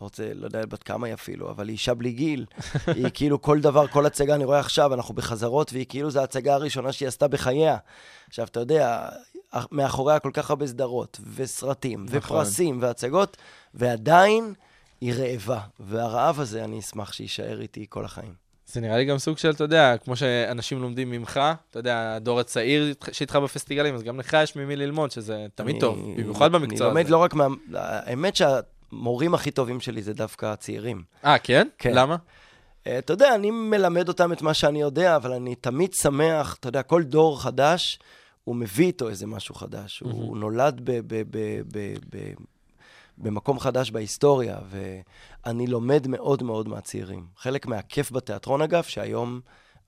לא רוצה, לא יודע בת כמה היא אפילו, אבל היא אישה בלי גיל. היא כאילו כל דבר, כל הצגה, אני רואה עכשיו, אנחנו בחזרות, והיא כאילו זו ההצגה הראשונה שהיא עשתה בחייה. עכשיו, אתה יודע, מאחוריה כל כך הרבה סדרות, וסרטים, נכון. ופרסים, והצגות, ועדיין היא רעבה. והרעב הזה, אני אשמח שיישאר איתי כל החיים. זה נראה לי גם סוג של, אתה יודע, כמו שאנשים לומדים ממך, אתה יודע, הדור הצעיר שאיתך בפסטיגלים, אז גם לך יש ממי ללמוד, שזה תמיד אני- טוב, במיוחד במקצוע אני לומד הזה. לא רק מה... האמת שהמורים הכי טובים שלי זה דווקא הצעירים. אה, כן? כן. למה? אה, אתה יודע, אני מלמד אותם את מה שאני יודע, אבל אני תמיד שמח, אתה יודע, כל דור חדש, הוא מביא איתו איזה משהו חדש. הוא נולד ב- ב- ב- ב- ב- במקום חדש בהיסטוריה, ואני לומד מאוד מאוד מהצעירים. חלק מהכיף בתיאטרון, אגב, שהיום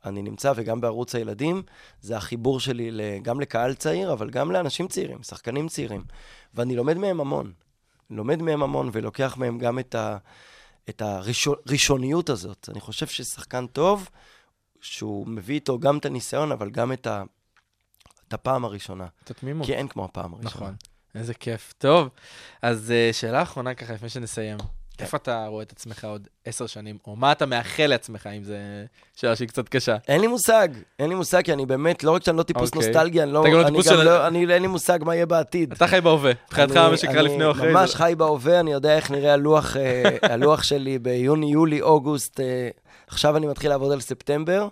אני נמצא, וגם בערוץ הילדים, זה החיבור שלי גם לקהל צעיר, אבל גם לאנשים צעירים, שחקנים צעירים. ואני לומד מהם המון. לומד מהם המון, ולוקח מהם גם את ה... את הראשוניות הזאת. אני חושב ששחקן טוב, שהוא מביא איתו גם את הניסיון, אבל גם את, ה, את הפעם הראשונה. את התמימות. כי אין כמו הפעם הראשונה. נכון. איזה כיף. טוב, אז אה, שאלה אחרונה ככה, לפני שנסיים. כן. איפה אתה רואה את עצמך עוד עשר שנים, או מה אתה מאחל לעצמך, אם זו שאלה שהיא קצת קשה. אין לי מושג, אין לי מושג, כי אני באמת, לא רק שאני לא טיפוס אוקיי. נוסטלגי, אני לא, לא לא, אני, אין לי מושג מה יהיה בעתיד. אתה חי בהווה. מבחינתך מה שקרה לפני או אחרי אני ממש. חי בהווה, אני יודע איך נראה הלוח, אה, שלי ביוני, יולי, אוגוסט. אה, עכשיו אני מתחיל לעבוד על ספטמבר,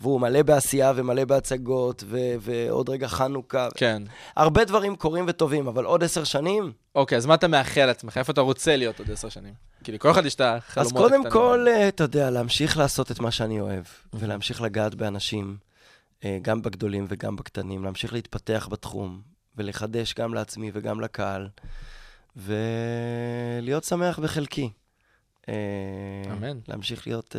והוא מלא בעשייה ומלא בהצגות, ו- ועוד רגע חנוכה. כן. הרבה דברים קורים וטובים, אבל עוד עשר שנים, אוקיי, אז מה אתה מאחל לעצמך? איפה אתה רוצה להיות עוד עשר שנים? כאילו, כל אחד יש את החלומות אז קודם. כל, אה, אתה יודע, להמשיך לעשות את מה שאני אוהב, ולהמשיך לגעת באנשים, אה, גם בגדולים וגם בקטנים, להמשיך להתפתח בתחום, ולחדש גם לעצמי וגם לקהל, ולהיות שמח בחלקי. אה, אמן. להמשיך להיות,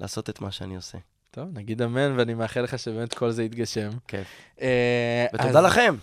לעשות את מה שאני עושה. טוב, נגיד אמן, ואני מאחל לך שבאמת כל זה יתגשם. אה, ותודה לכם.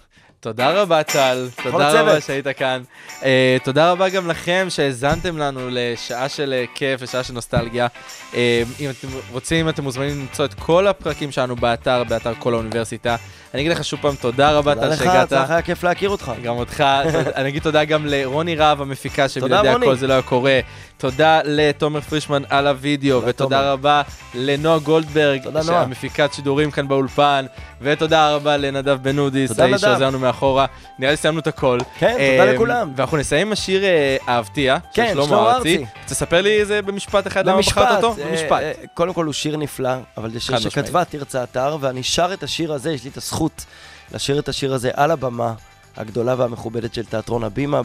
תודה רבה, טל. תודה. רבה שהיית כאן. Uh, תודה רבה גם לכם שהאזנתם לנו לשעה של uh, כיף, לשעה של נוסטלגיה. Uh, אם אתם רוצים, אתם מוזמנים למצוא את כל הפרקים שלנו באתר, באתר כל האוניברסיטה. אני אגיד לך שוב פעם תודה רבה, תודה טל, לך, שהגעת. צח, היה כיף להכיר אותך. גם אותך. תודה- אני אגיד תודה גם לרוני רהב, המפיקה, שבלעדיה רוני. כל זה לא היה קורה. תודה לתומר פרישמן על הוידאו, תודה, ותודה תומר. רבה לנועה גולדברג, תודה. שהמפיקת שידורים כאן באולפן, ותודה רבה לנדב בן אודיס, האיש. שעוזר לנו מאחורה. נראה לי סיימנו את הכל. כן, תודה אה, לכולם. ואנחנו נסיים עם השיר אה, אהבתיה, של כן, שלמה ארצי. תספר לי איזה במשפט אחד למה בחרת אותו? אה, במשפט. אה, קודם כל הוא שיר נפלא, אבל זה שיר. שכתבה תרצה אתר, ואני שר את השיר הזה, יש לי את הזכות לשיר את השיר הזה על הבמה הגדולה והמכובדת של תיאטרון הבימה,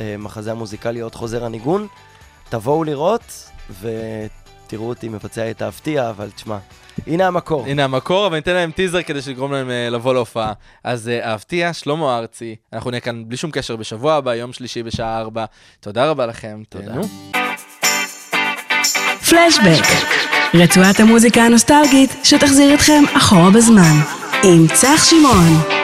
במחזה המוזיקלי עוד חוזר הניגון. תבואו לראות, ותראו אותי מבצע את האפתיה, אבל תשמע, הנה המקור. הנה המקור, אבל ניתן להם טיזר כדי שיגרום להם אה, לבוא להופעה. אז אה, אהבתיה, שלמה ארצי, אנחנו נהיה כאן בלי שום קשר בשבוע הבא, יום שלישי בשעה 4. תודה רבה לכם, תודה. תהנו. פלשבק, רצועת המוזיקה הנוסטלגית שתחזיר אתכם אחורה בזמן, עם צח שמעון.